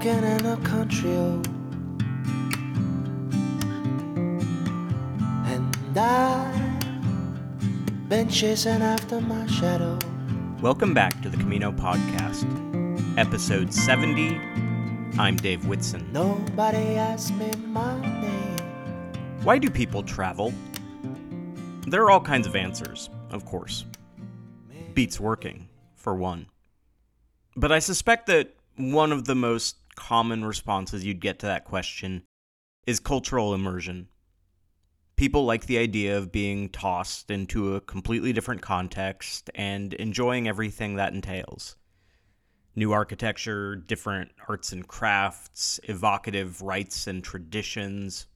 walking in a country road. And I've been chasing after my shadow. Welcome back to the Camino Podcast, episode 70. I'm Dave Whitson. Nobody asked me my name. Why do people travel? There are all kinds of answers, of course. Beats working, for one. But I suspect that one of the most common responses you'd get to that question is cultural immersion. People like the idea of being tossed into a completely different context and enjoying everything that entails. New architecture, different arts and crafts, evocative rites and traditions,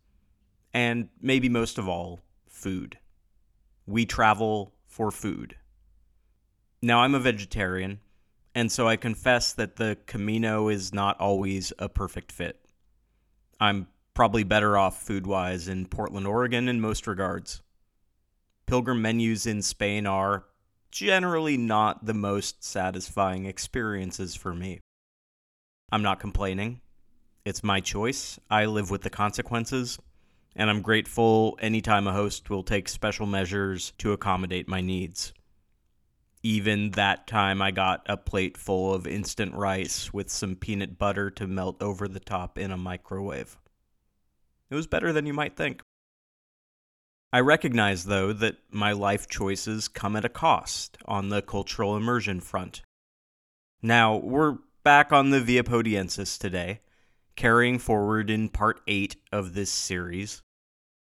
and maybe most of all, food. We travel for food. Now, I'm a vegetarian, and so I confess that the Camino is not always a perfect fit. I'm probably better off food wise in Portland, Oregon in most regards. Pilgrim menus in Spain are generally not the most satisfying experiences for me. I'm not complaining. It's my choice. I live with the consequences, and I'm grateful anytime a host will take special measures to accommodate my needs even that time I got a plate full of instant rice with some peanut butter to melt over the top in a microwave. It was better than you might think. I recognize, though, that my life choices come at a cost on the cultural immersion front. Now, we're back on the Via Podiensis today, carrying forward in part 8 of this series.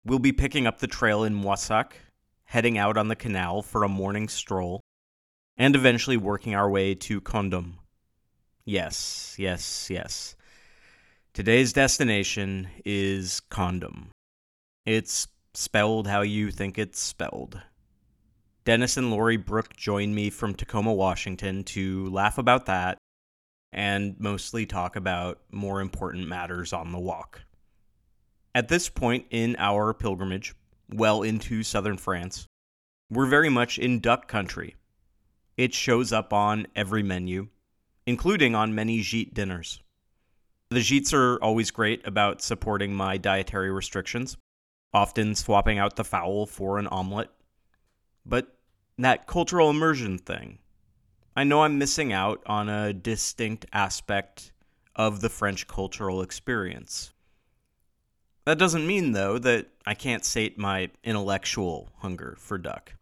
We'll be picking up the trail in Moissac, heading out on the canal for a morning stroll, and eventually working our way to Condom. Yes, yes, yes. Today's destination is Condom. It's spelled how you think it's spelled. Dennis and Laurie Brooke joined me from Tacoma, Washington to laugh about that and mostly talk about more important matters on the walk. At this point in our pilgrimage, well into southern France, we're very much in duck country it shows up on every menu, including on many Gîte dinners. The Gîtes are always great about supporting my dietary restrictions, often swapping out the fowl for an omelet. But that cultural immersion thing, I know I'm missing out on a distinct aspect of the French cultural experience. That doesn't mean, though, that I can't sate my intellectual hunger for duck.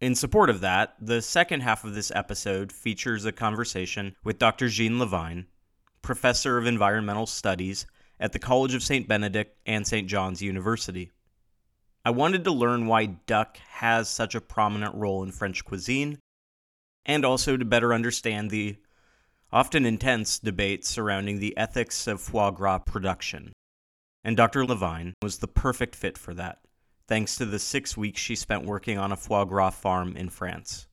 In support of that, the second half of this episode features a conversation with Dr. Jean Lavigne, professor of environmental studies at the College of St. Benedict and St. John's University. I wanted to learn why duck has such a prominent role in French cuisine, and also to better understand the often intense debate surrounding the ethics of foie gras production. And Dr. Lavigne was the perfect fit for that thanks to the six weeks she spent working on a foie gras farm in France.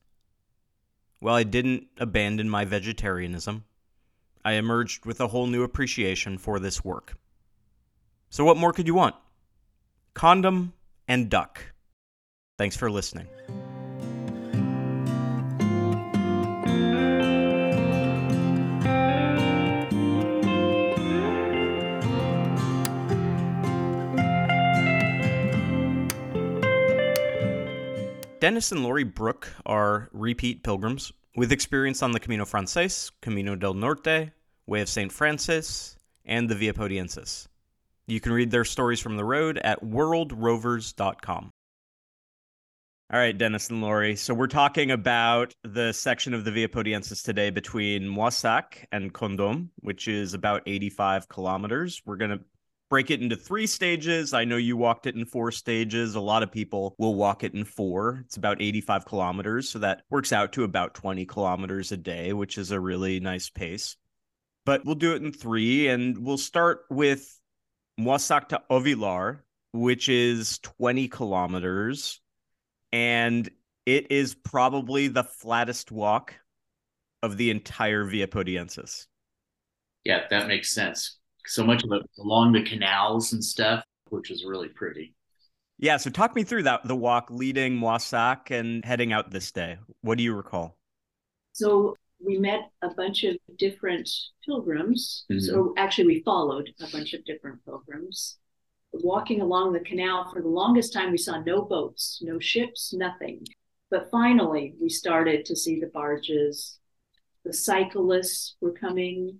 While I didn't abandon my vegetarianism, I emerged with a whole new appreciation for this work. So, what more could you want? Condom and duck. Thanks for listening. Dennis and Laurie Brooke are repeat pilgrims with experience on the Camino Frances, Camino del Norte, Way of St. Francis, and the Via Podiensis. You can read their stories from the road at worldrovers.com. All right, Dennis and Laurie. So we're talking about the section of the Via Podiensis today between Moissac and Condom, which is about 85 kilometers. We're going to break it into three stages. I know you walked it in four stages. A lot of people will walk it in four. It's about 85 kilometers. So that works out to about 20 kilometers a day, which is a really nice pace. But we'll do it in three. And we'll start with Moissac to Auvillar, which is 20 kilometers. And it is probably the flattest walk of the entire Via Podiensis. Yeah, that makes sense so much of it along the canals and stuff, which is really pretty. Yeah, so talk me through that the walk leading Moissac and heading out this day. What do you recall? So we met a bunch of different pilgrims. Mhm. So actually, we followed a bunch of different pilgrims. Walking along the canal for the longest time, we saw no boats, no ships, nothing. But finally, we started to see the barges. The cyclists were coming,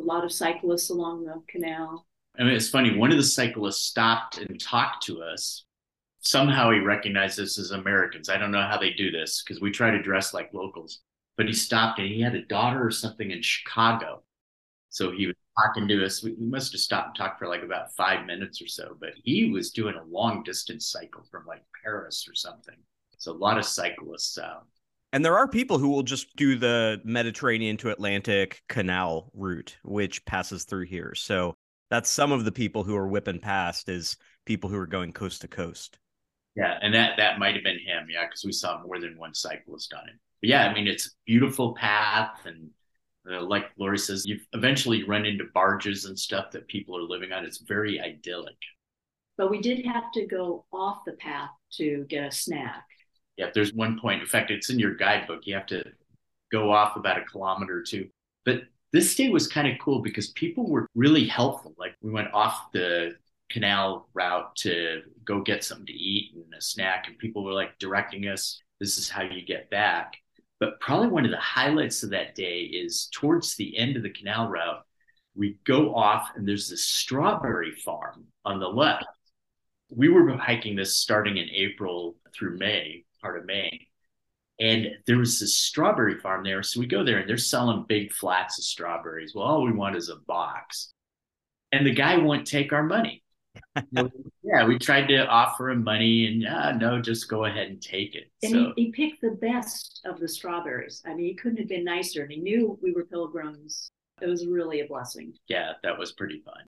a lot of cyclists along the canal. I mean, it's funny. One of the cyclists stopped and talked to us. Somehow he recognized us as Americans. I don't know how they do this because we try to dress like locals. But he stopped and he had a daughter or something in Chicago. So he was talking to us. We, must have stopped and talked for like about five minutes or so. But he was doing a long distance cycle from like Paris or something. So a lot of cyclists out. And there are people who will just do the Mediterranean to Atlantic canal route, which passes through here. So that's some of the people who are whipping past is people who are going coast to coast. Yeah, and that that might have been him. Yeah, because we saw more than one cyclist on it. But yeah, I mean it's a beautiful path, and uh, like Laurie says, you eventually run into barges and stuff that people are living on. It's very idyllic. But we did have to go off the path to get a snack. Yeah, there's one point. In fact, it's in your guidebook. You have to go off about a kilometer or two. But this day was kind of cool because people were really helpful. Like we went off the canal route to go get something to eat and a snack, and people were like directing us. This is how you get back. But probably one of the highlights of that day is towards the end of the canal route, we go off and there's this strawberry farm on the left. We were hiking this starting in April through May, part of May. And there was this strawberry farm there. So we go there and they're selling big flats of strawberries. Well, all we want is a box. And the guy won't take our money. yeah, we tried to offer him money and uh, no, just go ahead and take it. And so, he, he picked the best of the strawberries. I mean, he couldn't have been nicer. And he knew we were pilgrims. It was really a blessing. yeah, that was pretty fun.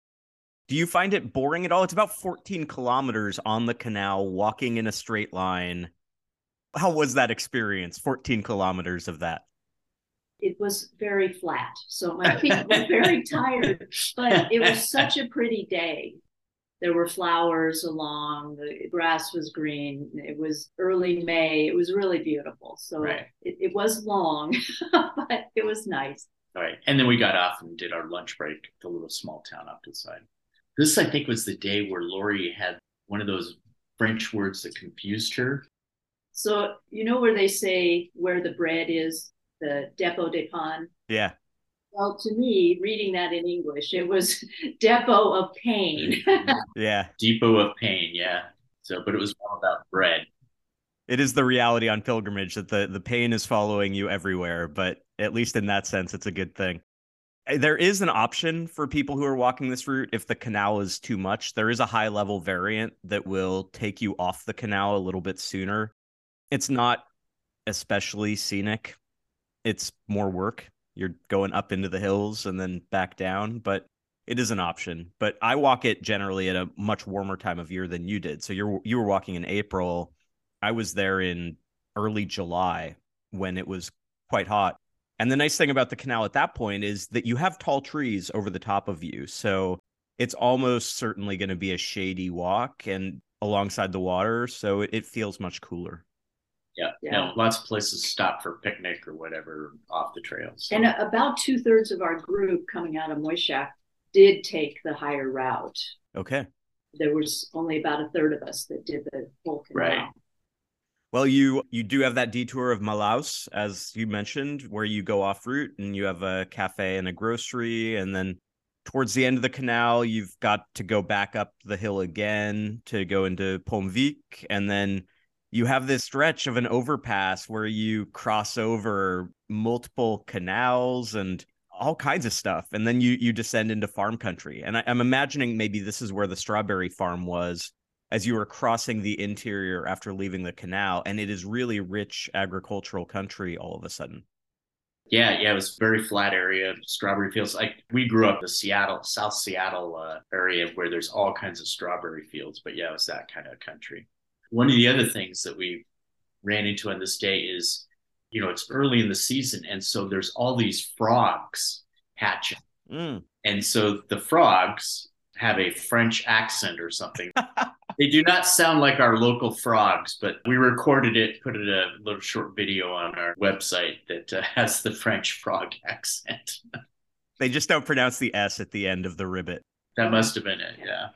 Do you find it boring at all? It's about 14 kilometers on the canal, walking in a straight line. How was that experience? 14 kilometers of that. It was very flat. So my feet were very tired, but it was such a pretty day. There were flowers along, the grass was green. It was early May. It was really beautiful. So Right. it, it was long, but it was nice. All right. And then we got off and did our lunch break at the little small town up the side. This, I think, was the day where Laurie had one of those French words that confused her. So you know where they say where the bread is, the depot de pain. Yeah. Well, to me, reading that in English, it was depot of pain. Yeah. Depot of Pain, yeah. So, but it was all about bread. It is the reality on pilgrimage that the, the pain is following you everywhere, but at least in that sense, it's a good thing. Uh, There is an option for people who are walking this route if the canal is too much. There is a high level variant that will take you off the canal a little bit sooner. It's not especially scenic, it's more work. You're going up into the hills and then back down, but it is an option. But I walk it generally at a much warmer time of year than you did. So you're you were walking in April. I was there in early July when it was quite hot. And the nice thing about the canal at that point is that you have tall trees over the top of you. So it's almost certainly going to be a shady walk and alongside the water. So it, it feels much cooler. Yeah. Yeah. No, lots of places stop for picnic or whatever off the trails. and uh, about two thirds of our group coming out of Moissac did take the higher route. Okay. There was only about a third of us that did the whole canal. Right. Well, you you do have that detour of Malause, as you mentioned, where you go off route and you have a cafe and a grocery, and then towards the end of the canal, you've got to go back up the hill again to go into Pommevic, and then you have this stretch of an overpass where you cross over multiple canals and all kinds of stuff, and then you you descend into farm country. And I, I'm imagining maybe this is where the strawberry farm was as you were crossing the interior after leaving the canal, and it is really rich agricultural country all of a sudden. Yeah, yeah, it was very flat area, strawberry fields. Like we grew up in the Seattle, South Seattle uh, area where there's all kinds of strawberry fields. But yeah, it was that kind of country. One of the other things that we ran into on this day is, you know, it's early in the season, and so there's all these frogs hatching, Mm. and so the frogs have a French accent or something. they do not sound like our local frogs, but we recorded it, put it a little short video on our website that uh, has the French frog accent. They just don't pronounce the S at the end of the ribbit. That must have been it. Yeah.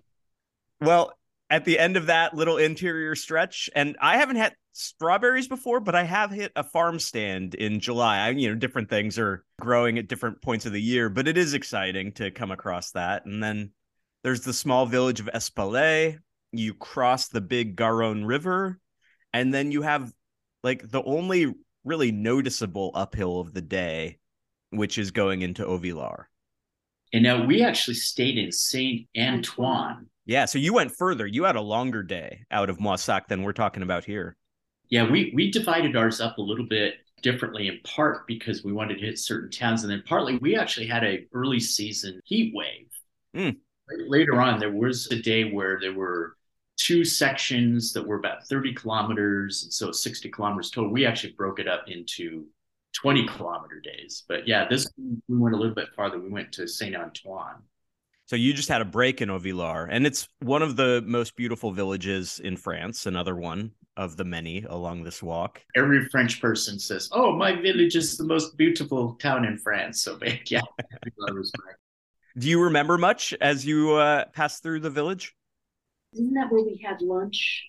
Well, at the end of that little interior stretch, and I haven't had strawberries before, but I have hit a farm stand in July. I, you know, different things are growing at different points of the year, but it is exciting to come across that. And then there's the small village of Espalais. You cross the big Garonne River, and then you have like the only really noticeable uphill of the day, which is going into Auvillar. And now we actually stayed in Saint Antoine. Yeah, so you went further. You had a longer day out of Moissac than we're talking about here. Yeah, we we divided ours up a little bit differently in part because we wanted to hit certain towns and then partly we actually had a early season heat wave. Mm. Later on there was a day where there were two sections that were about 30 kilometers and so 60 kilometers total. We actually broke it up into 20 kilometer days. But yeah, this we went a little bit farther. We went to Saint Antoine. So you just had a break in Auvillar, and it's one of the most beautiful villages in France. Another one of the many along this walk. Every French person says, "Oh, my village is the most beautiful town in France." So yeah, Do you remember much as you uh, passed through the village? Isn't that where we had lunch?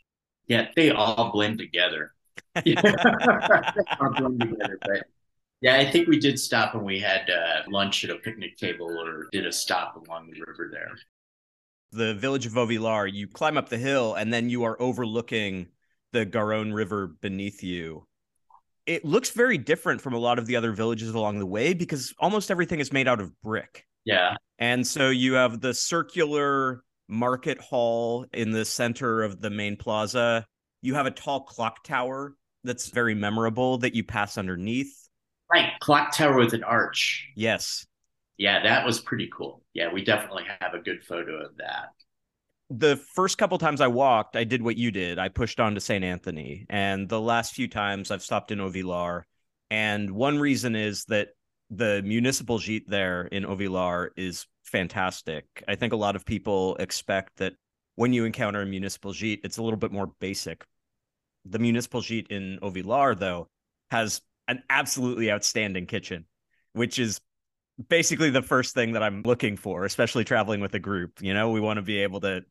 Yeah, they all blend together. all blend together, but yeah, I think we did stop and we had uh, lunch at a picnic table or did a stop along the river there. The village of Auvillar, you climb up the hill and then you are overlooking the Garonne River beneath you. It looks very different from a lot of the other villages along the way because almost everything is made out of brick. Yeah. And so you have the circular market hall in the center of the main plaza. You have a tall clock tower that's very memorable that you pass underneath. Right. Clock tower with an arch. Yes. Yeah, that was pretty cool. Yeah, we definitely have a good photo of that. The first couple times I walked, I did what you did. I pushed on to St. Anthony. And the last few times I've stopped in Auvillar. And one reason is that the municipal gîte there in Auvillar is fantastic. I think a lot of people expect that when you encounter a municipal gîte, it's a little bit more basic. The municipal gîte in Auvillar, though, has an absolutely outstanding kitchen, which is basically the first thing that I'm looking for, especially traveling with a group. You know, we want to be able to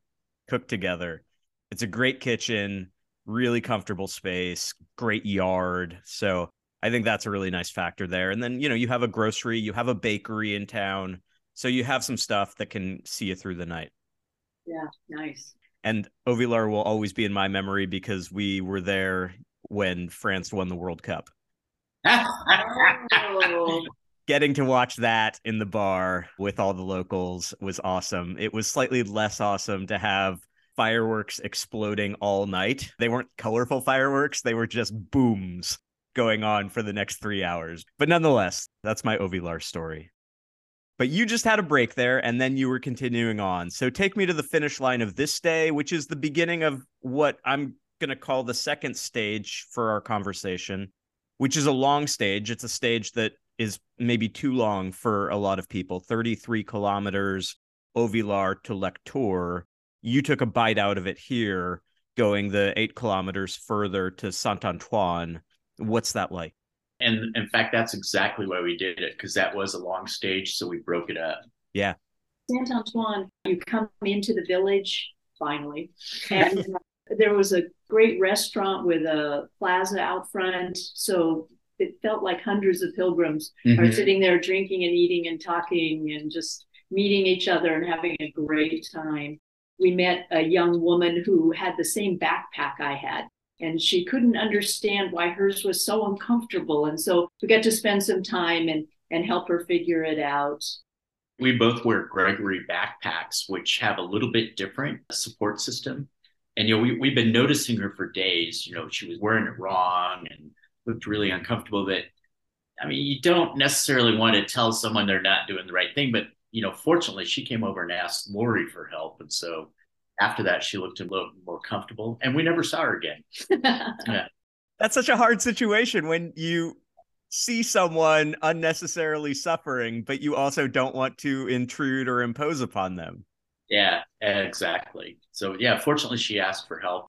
cook together. It's a great kitchen, really comfortable space, great yard. So I think that's a really nice factor there. And then, you know, you have a grocery, you have a bakery in town. So you have some stuff that can see you through the night. Yeah, nice. And Auvillar will always be in my memory because we were there when France won the World Cup. Oh, Getting to watch that in the bar with all the locals was awesome. It was slightly less awesome to have fireworks exploding all night. They weren't colorful fireworks, they were just booms going on for the next three hours. But nonetheless, that's my Auvillar story. But you just had a break there and then you were continuing on. So take me to the finish line of this day, which is the beginning of what I'm going to call the second stage for our conversation, which is a long stage. It's a stage that is maybe too long for a lot of people 33 kilometers, Auvillar to Lectoure. You took a bite out of it here, going the eight kilometers further to Saint Antoine. What's that like? and in fact, that's exactly why we did it because that was a long stage, so we broke it up. Yeah. Saint Antoine, you come into the village finally, and uh, there was a great restaurant with a plaza out front. So it felt like hundreds of pilgrims are Mhm. sitting there drinking and eating and talking and just meeting each other and having a great time. We met a young woman who had the same backpack I had, and she couldn't understand why hers was so uncomfortable. And so we got to spend some time and and help her figure it out. We both wear Gregory backpacks, which have a little bit different support system. And you know, we we've been noticing her for days. You know, she was wearing it wrong and looked really uncomfortable. But I mean, you don't necessarily want to tell someone they're not doing the right thing. But you know, fortunately, she came over and asked Laurie for help, and so after that, she looked a little more comfortable, and we never saw her again. That's such a hard situation when you see someone unnecessarily suffering, but you also don't want to intrude or impose upon them. Yeah, exactly. So yeah, fortunately she asked for help.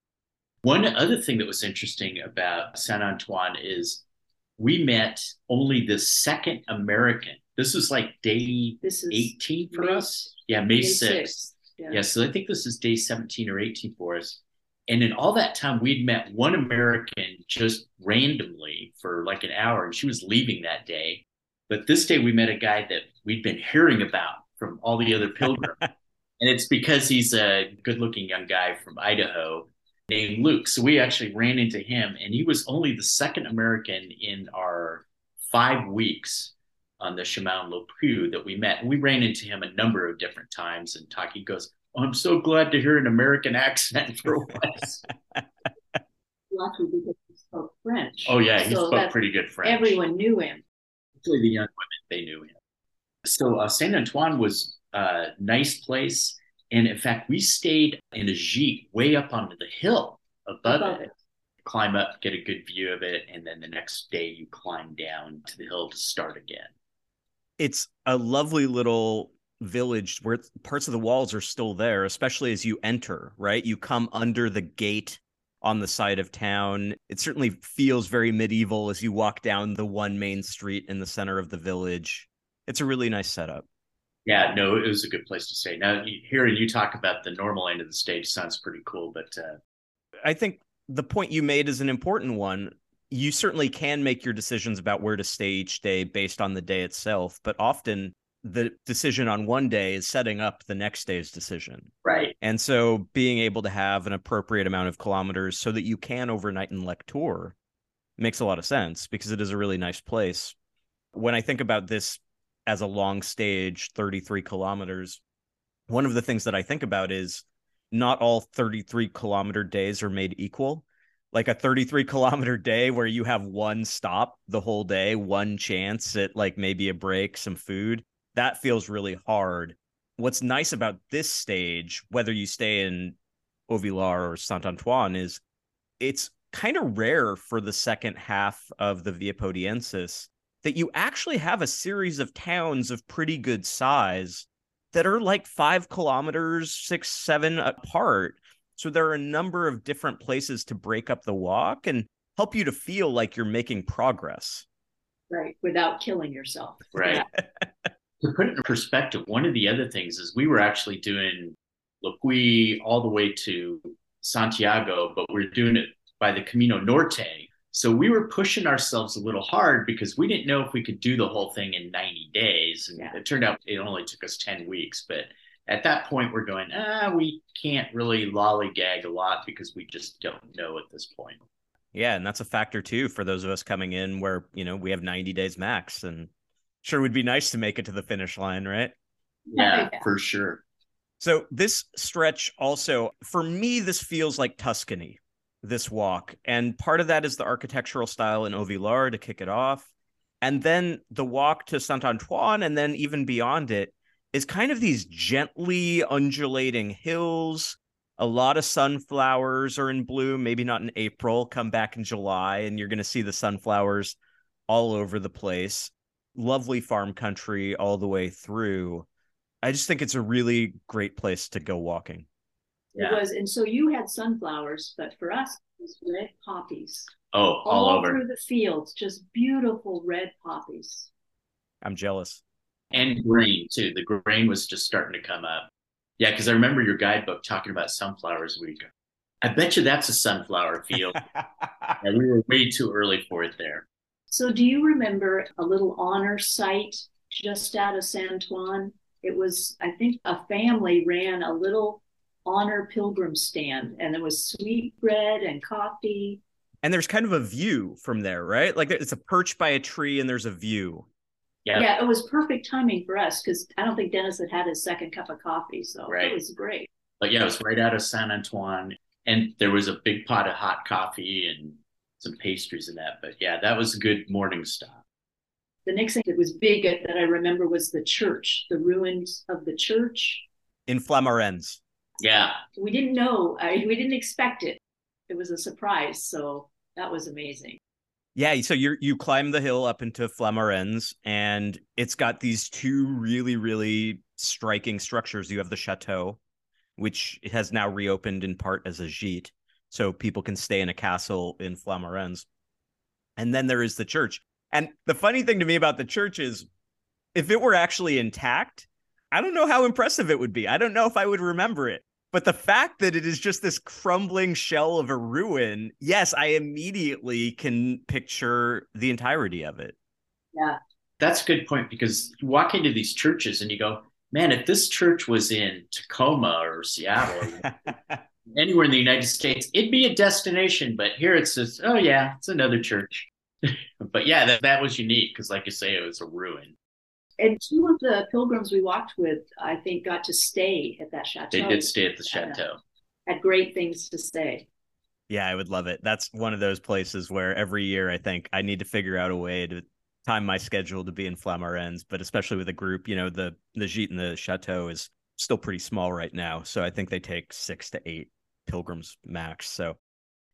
One other thing that was interesting about Saint Antoine is we met only the second American. This was like day This is 18 for May- us. Yeah, May, May 6th. 6th. Yeah. Yeah, so I think this is day 17 or 18 for us. And in all that time, we'd met one American just randomly for like an hour, and she was leaving that day. But this day, we met a guy that we'd been hearing about from all the other pilgrims. And it's because he's a good looking young guy from Idaho named Luke. So we actually ran into him, and he was only the second American in our five weeks on the Chemin Le Puy that we met. And we ran into him a number of different times. And Taki goes, oh, I'm so glad to hear an American accent for once. Lucky because he spoke French. oh, yeah, he So spoke pretty good French. Everyone knew him. Particularly the young women, they knew him. So uh, Saint Antoine was a nice place. And in fact, we stayed in a gîte way up onto the hill above, Above it. it. Climb up, get a good view of it, and then the next day you climb down to the hill to start again. it's a lovely little village where parts of the walls are still there, especially as you enter, right? You come under the gate on the side of town. It certainly feels very medieval as you walk down the one main street in the center of the village. It's a really nice setup. Yeah, no, it was a good place to stay. Now, hearing you talk about the normal end of the stage sounds pretty cool, but uh, I think the point you made is an important one. You certainly can make your decisions about where to stay each day based on the day itself, but often the decision on one day is setting up the next day's decision. right, And so being able to have an appropriate amount of kilometers so that you can overnight in Lectoure makes a lot of sense because it is a really nice place. When I think about this as a long stage, 33 kilometers, one of the things that I think about is not all 33 kilometer days are made equal. Like a 33 kilometer day where you have one stop the whole day, one chance at like maybe a break, some food, that feels really hard what's nice about this stage, whether you stay in Auvillar or Saint Antoine, is it's kind of rare for the second half of the Via Podiensis that you actually have a series of towns of pretty good size that are like five kilometers, six, seven apart. So there are a number of different places to break up the walk and help you to feel like you're making progress. Right. Without killing yourself. right. to put it in perspective, one of the other things is we were actually doing Le Puy all the way to Santiago, but we're doing it by the Camino Norte. So we were pushing ourselves a little hard because we didn't know if we could do the whole thing in 90 days. And Yeah. it turned out it only took us 10 weeks. But at that point, we're going, ah, we can't really lollygag a lot because we just don't know at this point. Yeah, and that's a factor too for those of us coming in where, you know, we have 90 days max and sure would be nice to make it to the finish line, right? Yeah, Yeah. for sure. So this stretch also for me this feels like Tuscany, this walk. And part of that is the architectural style in Auvillar to kick it off. And then the walk to Saint Antoine and then even beyond it is kind of these gently undulating hills. A lot of sunflowers are in bloom, maybe not in April, come back in July, and you're going to see the sunflowers all over the place. Lovely farm country all the way through. I just think it's a really great place to go walking. It was, and so you had sunflowers, but for us, it was red poppies Oh, all, over. through the fields, just beautiful red poppies. I'm jealous. and grain too. The grain was just starting to come up. Yeah, because I remember your guidebook talking about sunflowers week. I bet you that's a sunflower field. yeah, we were way too early for it there. So, do you remember a little honor site just out of San Juan? It was, I think, a family ran a little honor pilgrim stand, and there was sweet bread and coffee. and there's kind of a view from there, right? Like it's a perch by a tree and there's a view. Yeah, Yeah, it was perfect timing for us because I don't think Dennis had had his second cup of coffee, so Right. it was great. but yeah, it was right out of San Antoine, and there was a big pot of hot coffee and some pastries and that. But yeah, that was a good morning stop. The next thing that was big that I remember was the church, the ruins of the church. In Flamarens. Yeah, We didn't know, I, we didn't expect it. It was a surprise, so that was amazing. Yeah, so you you climb the hill up into Flamarens, and it's got these two really, really striking structures. You have the chateau which has now reopened in part as a gîte, so people can stay in a castle in Flamarens. And then there is the church. And the funny thing to me about the church is if it were actually intact, I don't know how impressive it would be. I don't know if I would remember it. But the fact that it is just this crumbling shell of a ruin, yes, I immediately can picture the entirety of it. Yeah. That's a good point because you walk into these churches and you go, man, if this church was in Tacoma or Seattle, or anywhere in the United States, it'd be a destination. But here it's just, oh, yeah, it's another church. but yeah, that, that was unique because, like you say, it was a ruin. And two of the pilgrims we walked with, I think, got to stay at that chateau. They did stay at the chateau. Had great things to say. Yeah, I would love it. That's one of those places where every year I think I need to figure out a way to time my schedule to be in Flamarens, but especially with a group, you know, the the Gîte and the Chateau is still pretty small right now. So I think they take six to eight pilgrims max. So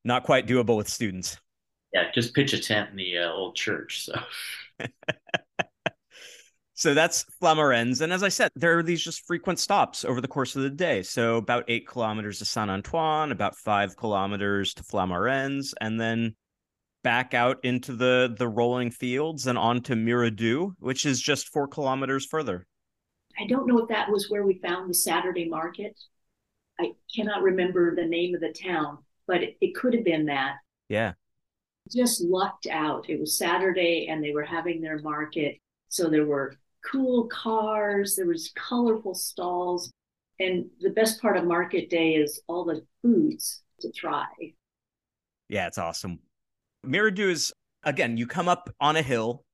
not quite doable with students. Yeah, just pitch a tent in the uh, old church. So So that's Flamarens. And as I said, there are these just frequent stops over the course of the day. So about eight kilometers to Saint Antoine, about five kilometers to Flamarens, and then back out into the the rolling fields and on to Miradoux, which is just four kilometers further. I don't know if that was where we found the Saturday market. I cannot remember the name of the town, but it, it could have been that. Yeah. Just lucked out. It was Saturday and they were having their market. So there were cool cars, there was colorful stalls. And the best part of market day is all the foods to try. Yeah, it's awesome. Miradoux is again, you come up on a hill,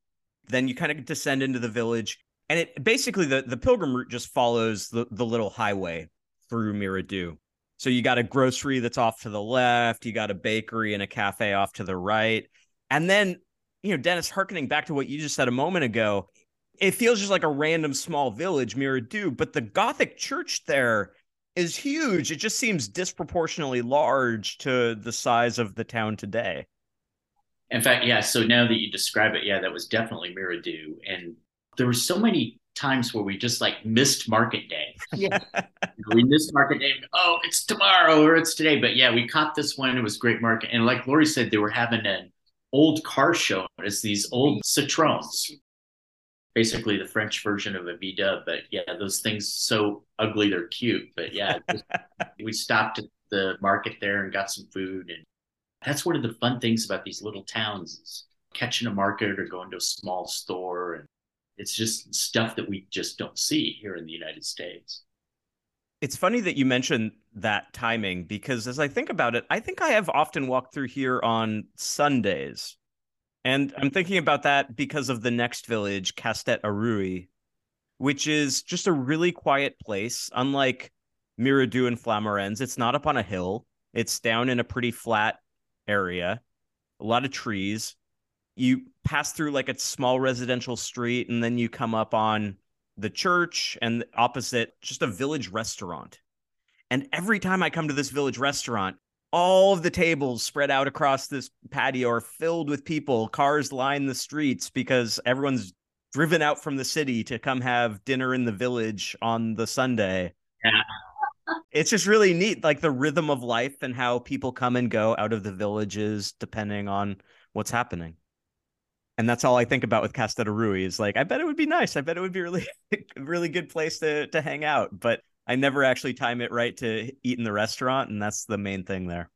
then you kind of descend into the village, and it basically the, the pilgrim route just follows the, the little highway through Miradoux. So you got a grocery that's off to the left, you got a bakery and a cafe off to the right. And then, you know, Dennis, harkening back to what you just said a moment ago, it feels just like a random small village, Miradoux, but the Gothic church there is huge. It just seems disproportionately large to the size of the town today. In fact, yeah. So now that you describe it, yeah, that was definitely Miradoux. And there were so many times where we just like missed market day. Yeah. we missed market day. Oh, it's tomorrow or it's today. But yeah, we caught this one. It was great market. And like Laurie said, they were having an old car show. It's these old Citroens basically the French version of a V dub. But yeah, those things so ugly they're cute. But yeah, we stopped at the market there and got some food, and that's one of the fun things about these little towns is catching a market or going to a small store, and it's just stuff that we just don't see here in the United States. It's funny that you mentioned that timing because as I think about it, I think I have often walked through here on Sundays and I'm thinking about that because of the next village, Castet-Arrouy, which is just a really quiet place. Unlike Miradoux and Flamarens, it's not up on a hill. It's down in a pretty flat area, a lot of trees. You pass through like a small residential street, and then you come up on the church and opposite just a village restaurant. And every time I come to this village restaurant, all of the tables spread out across this patio are filled with people. Cars line the streets because everyone's driven out from the city to come have dinner in the village on the Sunday. Yeah. It's just really neat, like the rhythm of life and how people come and go out of the villages depending on what's happening. And that's all I think about with Castet-Arrouy is like, I bet it would be nice. I bet it would be really, really good place to to hang out. But I never actually time it right to eat in the restaurant, and that's the main thing there.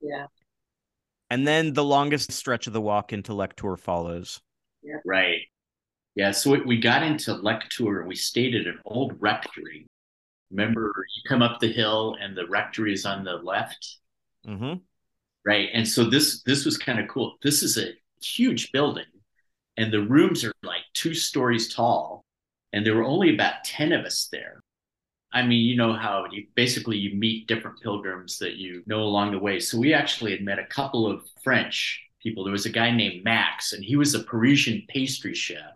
Yeah. And then the longest stretch of the walk into Lectoure follows. Yeah. Right. Yeah. So we got into Lectoure and we stayed at an old rectory. Remember, you come up the hill and the rectory is on the left. Mm-hmm. Right. And so this this was kind of cool. This is a huge building, and the rooms are like two stories tall, and there were only about ten of us there. I mean, you know how you basically you meet different pilgrims that you know along the way. So we actually had met a couple of French people. There was a guy named Max, and he was a Parisian pastry chef.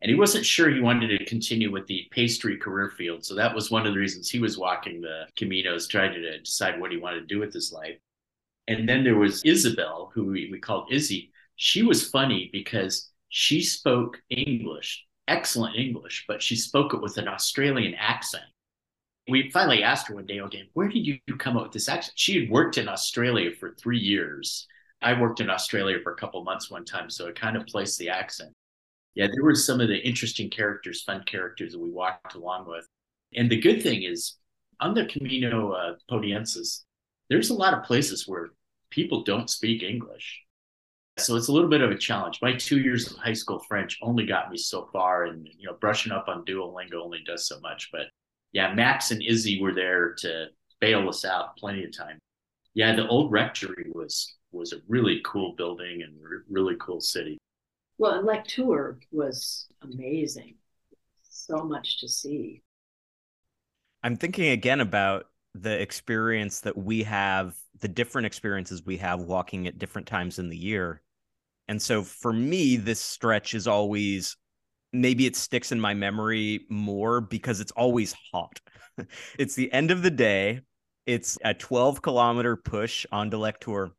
And he wasn't sure he wanted to continue with the pastry career field. So that was one of the reasons he was walking the Caminos, trying to decide what he wanted to do with his life. And then there was Isabel, who we, we called Izzy. She was funny because she spoke English, excellent English, but she spoke it with an Australian accent We finally asked her one day, okay, where did you come up with this accent? She had worked in Australia for three years. I worked in Australia for a couple months one time, so it kind of placed the accent. Yeah, there were some of the interesting characters, fun characters that we walked along with. And the good thing is, on the Camino uh, Podiensis, there's a lot of places where people don't speak English. So it's a little bit of a challenge. My two years of high school French only got me so far, and you know, brushing up on Duolingo only does so much. But yeah, Max and Izzy were there to bail us out plenty of time. Yeah, the old rectory was was a really cool building and re- really cool city. Well, and Lectoure was amazing. So much to see. I'm thinking again about the experience that we have, the different experiences we have walking at different times in the year. And so for me, this stretch is always maybe it sticks in my memory more because it's always hot. it's the end of the day. It's a 12 kilometer push on Lectoure.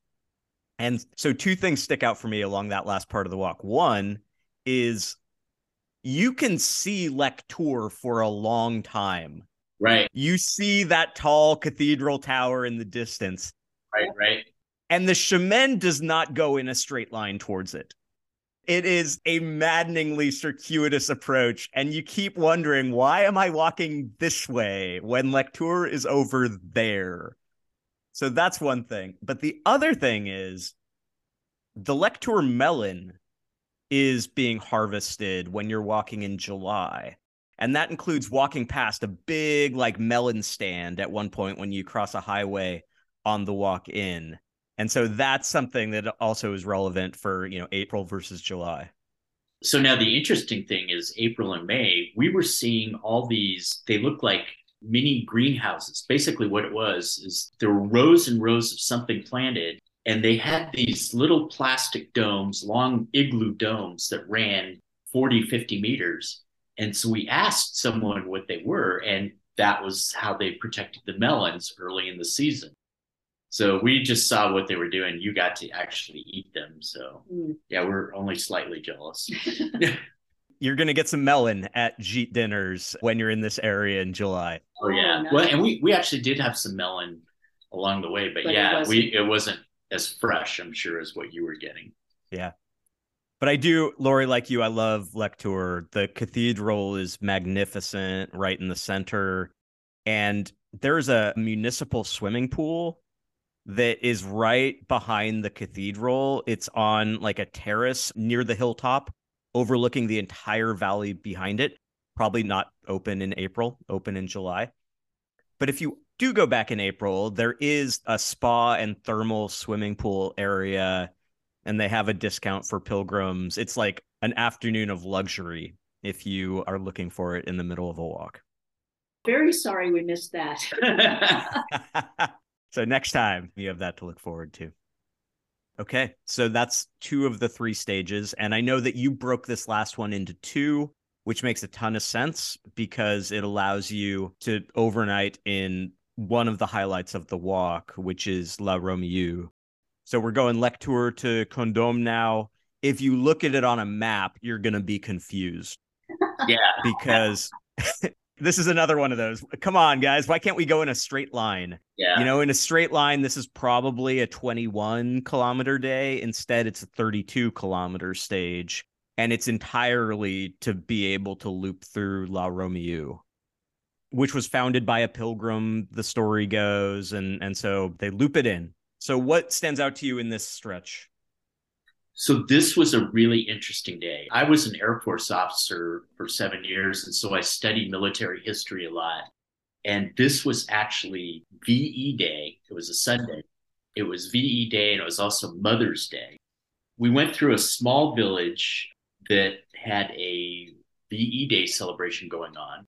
And so two things stick out for me along that last part of the walk. One is you can see Lectoure for a long time. Right. You see that tall cathedral tower in the distance. Right, right. And the chemin does not go in a straight line towards it. It is a maddeningly circuitous approach. And you keep wondering, why am I walking this way when Lectoure is over there? So that's one thing. But the other thing is the Lectoure melon is being harvested when you're walking in July. And that includes walking past a big, like, melon stand at one point when you cross a highway on the walk in. And so that's something that also is relevant for, you know, April versus July. So now the interesting thing is April and May, we were seeing all these, they look like mini greenhouses. Basically, what it was is there were rows and rows of something planted, and they had these little plastic domes, long igloo domes that ran 40, 50 meters. And so we asked someone what they were, and that was how they protected the melons early in the season. So we just saw what they were doing. You got to actually eat them. So Mm. yeah, we're only slightly jealous. You're going to get some melon at gîte dinners when you're in this area in July. Oh yeah. nice. Well, and we we actually did have some melon along the way, but, But it yeah, we it wasn't as fresh, I'm sure, as what you were getting. Yeah. But I do, Laurie, like you, I love Lectoure. The cathedral is magnificent right in the center. And there's a municipal swimming pool that is right behind the cathedral. It's on like a terrace near the hilltop, overlooking the entire valley behind it. Probably not open in April, open in July. But if you do go back in April, there is a spa and thermal swimming pool area and they have a discount for pilgrims. It's like an afternoon of luxury if you are looking for it in the middle of a walk. Very sorry we missed that. so next time you have that to look forward to. Okay, so that's two of the three stages. And I know that you broke this last one into two, which makes a ton of sense because it allows you to overnight in one of the highlights of the walk, which is La Romieu. So we're going Lectoure to Condom now. If you look at it on a map, you're going to be confused yeah. because this is another one of those. Come on, guys. Why can't we go in a straight line? Yeah. You know, in a straight line, this is probably a 21 kilometer day. Instead, it's a 32 kilometer stage. And it's entirely to be able to loop through La Romieu, which was founded by a pilgrim, the story goes. And, and so they loop it in. So, what stands out to you in this stretch? So this was a really interesting day. I was an Air Force officer for seven years, and so I studied military history a lot. And this was actually VE Day. It was a Sunday. It was VE Day, and it was also Mother's Day. We went through a small village that had a VE Day celebration going on.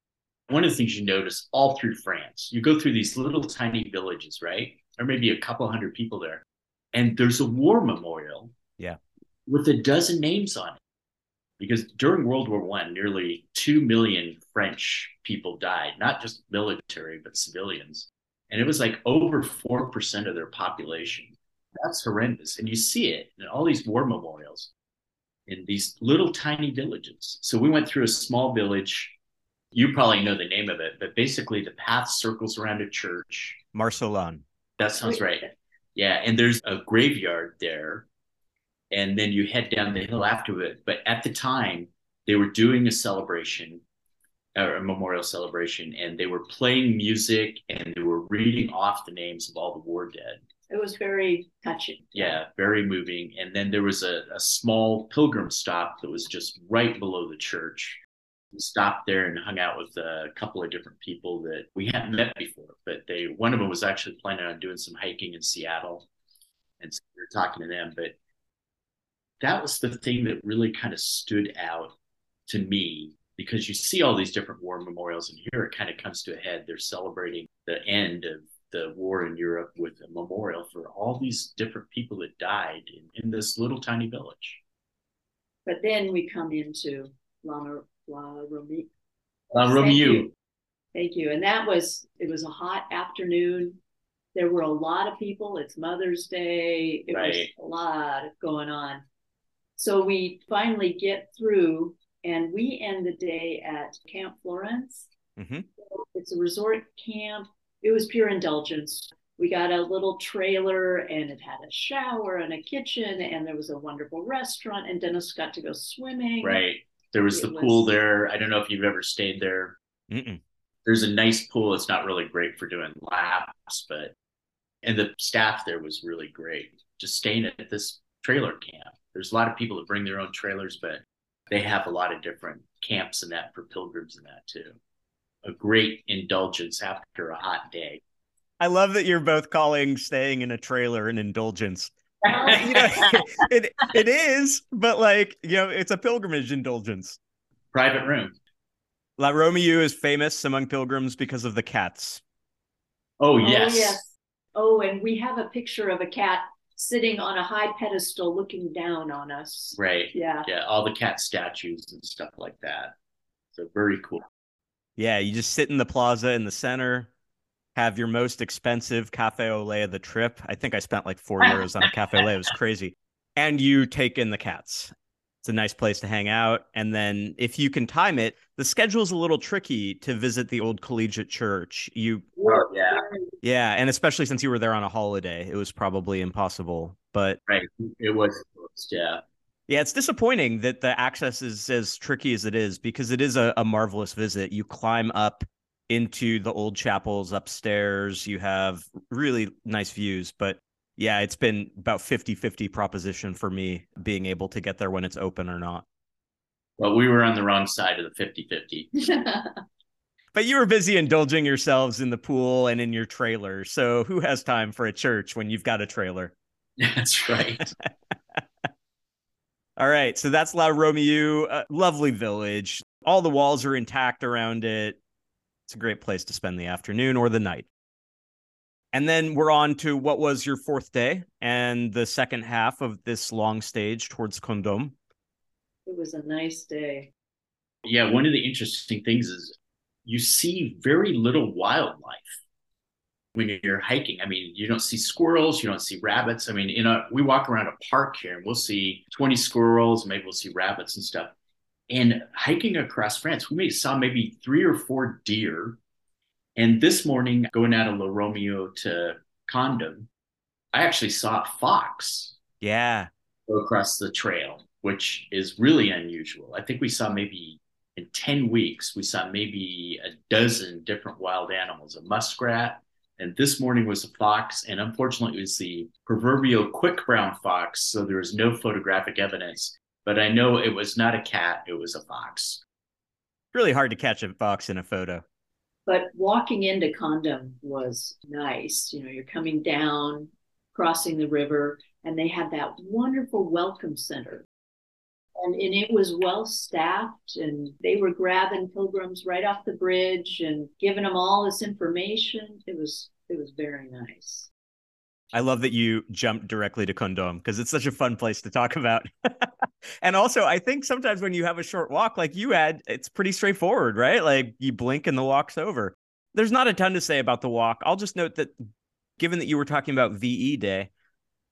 One of the things you notice all through France, you go through these little tiny villages, right? Or maybe a couple hundred people there. And there's a war memorial Yeah. With a dozen names on it. Because during World War One, nearly two million French people died, not just military, but civilians. And it was like over 4% of their population. That's horrendous. And you see it in all these war memorials in these little tiny villages. So we went through a small village You probably know the name of it, but basically the path circles around a church. Marsolan. That sounds right. Yeah, and there's a graveyard there, and then you head down the hill after it. But at the time, they were doing a celebration, or a memorial celebration, and they were playing music and they were reading off the names of all the war dead. It was very touching. Yeah, very moving. And then there was a, a small pilgrim stop that was just right below the church. We stopped there and hung out with a couple of different people that we hadn't met before, but they one of them was actually planning on doing some hiking in Seattle. And so we were talking to them, but that was the thing that really kind of stood out to me because you see all these different war memorials and here it kind of comes to a head. They're celebrating the end of the war in Europe with a memorial for all these different people that died in, in this little tiny village. But then we come into La, La Romi. La Thank you. Thank you. And that was, it was a hot afternoon. There were a lot of people. It's Mother's Day. It was a lot going on. So we finally get through and we end the day at Camp Florence. Mhm. It's a resort camp. It was pure indulgence. We got a little trailer and it had a shower and a kitchen and there was a wonderful restaurant and Dennis got to go swimming. Right. There was It the pool was- there. I don't know if you've ever stayed there. Mm-mm. There's a nice pool. It's not really great for doing laps, but and the staff there was really great. Just staying at this trailer camp. There's a lot of people that bring their own trailers, but they have a lot of different camps and that for pilgrims and that too. A great indulgence after a hot day. I love that you're both calling staying in a trailer an indulgence. you know, it it is, but like you know, it's a pilgrimage indulgence. Private room. La Romieu is famous among pilgrims because of the cats. Oh Oh, yes. yes. Oh, and we have a picture of a cat sitting on a high pedestal looking down on us. Right. Yeah. Yeah. All the cat statues and stuff like that. So very cool. Yeah, you just sit in the plaza in the center, have your most expensive cafe au lait of the trip. I think I spent like four euros on a cafe au lait. It was crazy. And you take in the cats. It's a nice place to hang out. And then if you can time it, the schedule's a little tricky to visit the old collegiate church. You Oh yeah. yeah, and especially since you were there on a holiday, it was probably impossible. But Right. It was. Yeah. yeah, it's disappointing that the access is as tricky as it is because it is a, a marvelous visit. You climb up into the old chapels upstairs, you have really nice views, but yeah, it's been about 50 50 proposition for me being able to get there when it's open or not. Well, we were on the wrong side of the 50 50. But you were busy indulging yourselves in the pool and in your trailer. So who has time for a church when you've got a trailer? That's right. All right, so that's La Romieu, a lovely village. All the walls are intact around it. It's a great place to spend the afternoon or the night. And then we're on to what was your fourth day and the second half of this long stage towards Condom. it was a nice day. yeah. One of the interesting things is you see very little wildlife when you're hiking. I mean, you don't see squirrels, you don't see rabbits. I mean, you know, we walk around a park here and we'll see 20 squirrels, maybe we'll see rabbits and stuff. And hiking across France, we may saw maybe three or four deer. And this morning, going out of La Romieu to Condom, I actually saw a fox Yeah. go across the trail, which is really unusual. I think we saw maybe in 10 weeks, we saw maybe a dozen different wild animals, a muskrat, and this morning was a fox, and unfortunately, it was the proverbial quick brown fox, so there was no photographic evidence. But I know it was not a cat, it was a fox. Really hard to catch a fox in a photo. But walking into Condom was nice. You know, you're coming down, crossing the river, and they had that wonderful welcome center. And, and it was well staffed, and they were grabbing pilgrims right off the bridge and giving them all this information. It was it was very nice. I love that you jumped directly to Condom because it's such a fun place to talk about. and also, I think sometimes when you have a short walk like you had, it's pretty straightforward, right? Like you blink and the walk's over. There's not a ton to say about the walk. I'll just note that given that you were talking about VE Day,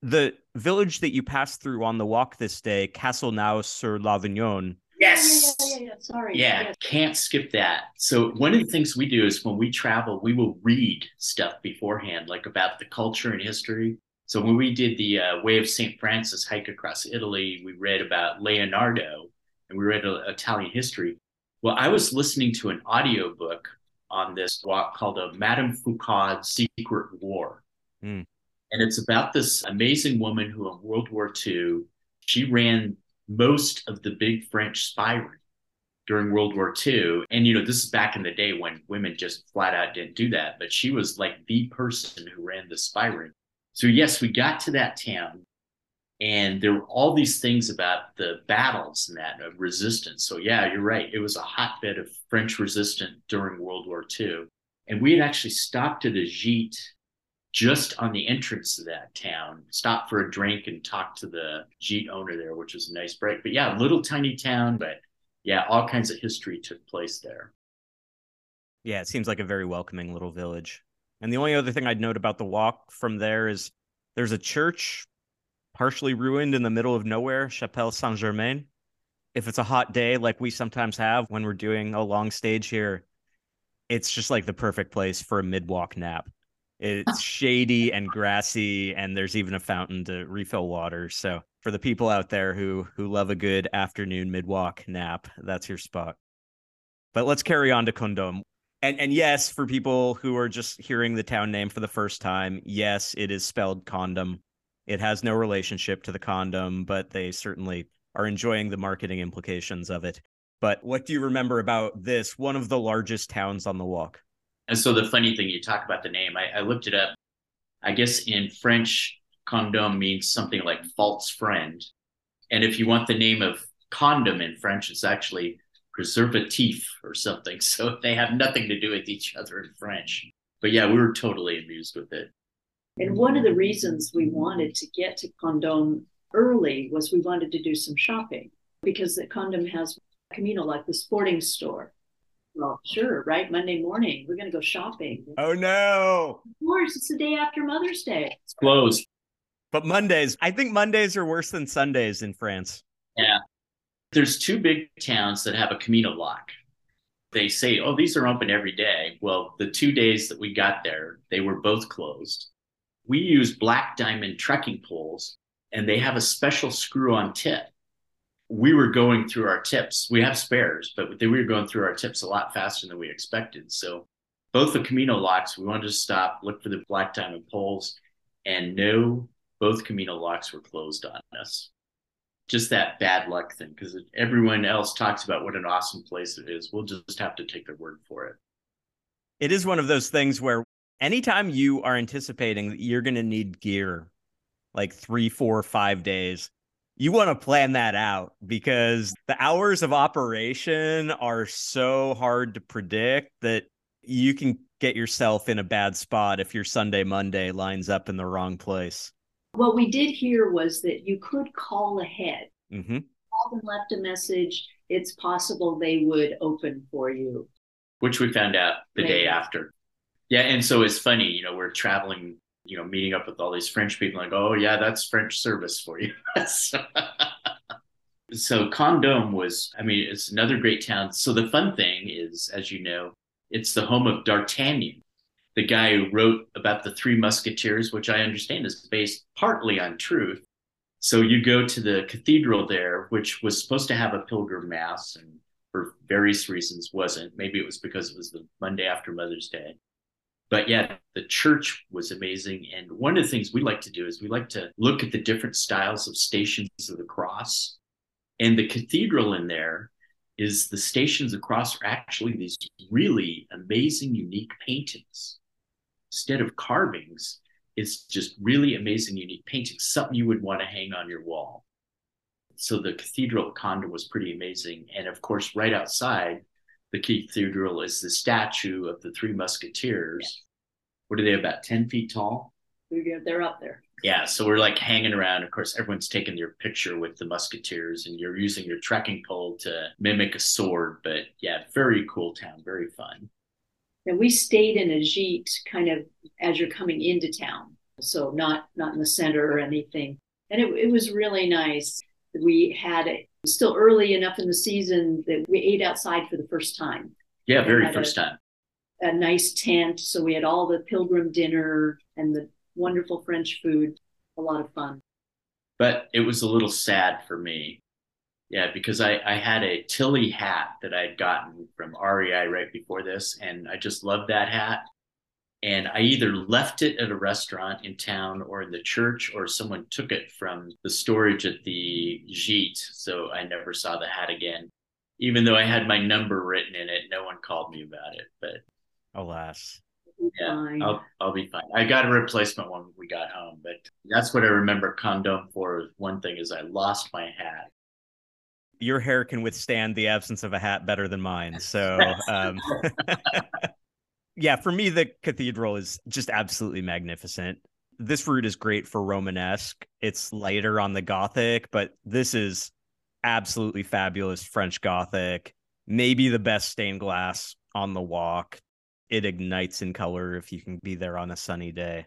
the village that you passed through on the walk this day, Castelnau sur l'Auvignon, Yes. Yeah, yeah, yeah, yeah, sorry. Yeah, Yes. can't skip that. So one of the things we do is when we travel, we will read stuff beforehand, like about the culture and history. So when we did the uh, Way of St. Francis hike across Italy, we read about Leonardo and we read uh, Italian history. Well, I was listening to an audiobook on this walk called a Madame Fourcade's Secret War. Hmm. And it's about this amazing woman who in World War II, she ran most of the big French spy ring during World War II. And, you know, this is back in the day when women just flat out didn't do that. But she was like the person who ran the spy ring. So, yes, we got to that town and there were all these things about the battles and that of resistance. So, yeah, you're right. It was a hotbed of French resistance during World War II. And we had actually stopped at a gîte just on the entrance to that town, stopped for a drink and talked to the gîte owner there, which was a nice break. But yeah, little tiny town, but yeah, all kinds of history took place there. Yeah, it seems like a very welcoming little village. And the only other thing I'd note about the walk from there is there's a church partially ruined in the middle of nowhere, Chapelle Saint Germain. If it's a hot day like we sometimes have when we're doing a long stage here, it's just like the perfect place for a mid walk nap. It's shady and grassy, and there's even a fountain to refill water. So for the people out there who who love a good afternoon midwalk nap, that's your spot. But let's carry on to Condom. And and yes, for people who are just hearing the town name for the first time, yes, it is spelled condom. It has no relationship to the condom, but they certainly are enjoying the marketing implications of it. But what do you remember about this, one of the largest towns on the walk? And so the funny thing, you talk about the name, I, I looked it up. I guess in French, condom means something like false friend. And if you want the name of condom in French, it's actually preservatif or something. So they have nothing to do with each other in French. But yeah, we were totally amused with it. And one of the reasons we wanted to get to Condom early was we wanted to do some shopping because the Condom has Camino, like the sporting store. Well, sure, right? Monday morning, we're going to go shopping. Oh no. Of course, it's the day after Mother's Day. It's closed. But Mondays, I think Mondays are worse than Sundays in France. Yeah. There's two big towns that have a Camino lock. They say, oh, these are open every day. Well, the two days that we got there, they were both closed. We use Black Diamond trekking poles, and they have a special screw on tip. We were going through our tips. We have spares, but we were going through our tips a lot faster than we expected. So, both the Camino locks, we wanted to stop, look for the Black Diamond poles, and no, both Camino locks were closed on us just that bad luck thing because everyone else talks about what an awesome place it is. We'll just have to take their word for it. It is one of those things where anytime you are anticipating that you're going to need gear like three, four, five days, you want to plan that out because the hours of operation are so hard to predict that you can get yourself in a bad spot if your Sunday, Monday lines up in the wrong place. What we did hear was that you could call ahead, Mm-hmm. called and left a message. It's possible they would open for you. Which we found out the day after. Yeah, and so it's funny, you know, we're traveling, you know, meeting up with all these French people, like, oh yeah, that's French service for you. so, so Condom was, I mean, it's another great town. So the fun thing is, as you know, it's the home of D'Artagnan, the guy who wrote about the Three Musketeers, which I understand is based partly on truth. So you go to the cathedral there, which was supposed to have a pilgrim mass, and for various reasons wasn't. Maybe it was because it was the Monday after Mother's Day. But yeah, the church was amazing. And one of the things we like to do is we like to look at the different styles of stations of the cross. And the cathedral in there is the stations of the cross are actually these really amazing, unique paintings. Instead of carvings, it's just really amazing, unique paintings, something you would want to hang on your wall. So the cathedral at Condom was pretty amazing. And of course, right outside the cathedral is the statue of the three musketeers. What are they, about 10 feet tall? They're up there. Yeah, so we're like hanging around. Of course, everyone's taking their picture with the musketeers, and you're using your trekking pole to mimic a sword. But yeah, very cool town, very fun. And we stayed in a gîte kind of as you're coming into town. So not not in the center or anything. And it, it was really nice. We had still early enough in the season that we ate outside for the first time. Yeah, very first a- time. A nice tent. So we had all the pilgrim dinner and the wonderful French food. A lot of fun. But it was a little sad for me. Yeah, because I, I had a Tilley hat that I'd gotten from REI right before this, and I just loved that hat. And I either left it at a restaurant in town or in the church, or someone took it from the storage at the Gîte. So I never saw the hat again. Even though I had my number written in it, no one called me about it. But Alas. yeah, Fine. I'll, I'll be fine. I got a replacement when we got home, but that's what I remember condom for. One thing is I lost my hat. Your hair can withstand the absence of a hat better than mine. So, um, yeah, for me, the cathedral is just absolutely magnificent. This route is great for Romanesque. It's lighter on the Gothic, but this is absolutely fabulous French Gothic. Maybe the best stained glass on the walk. It ignites in color if you can be there on a sunny day.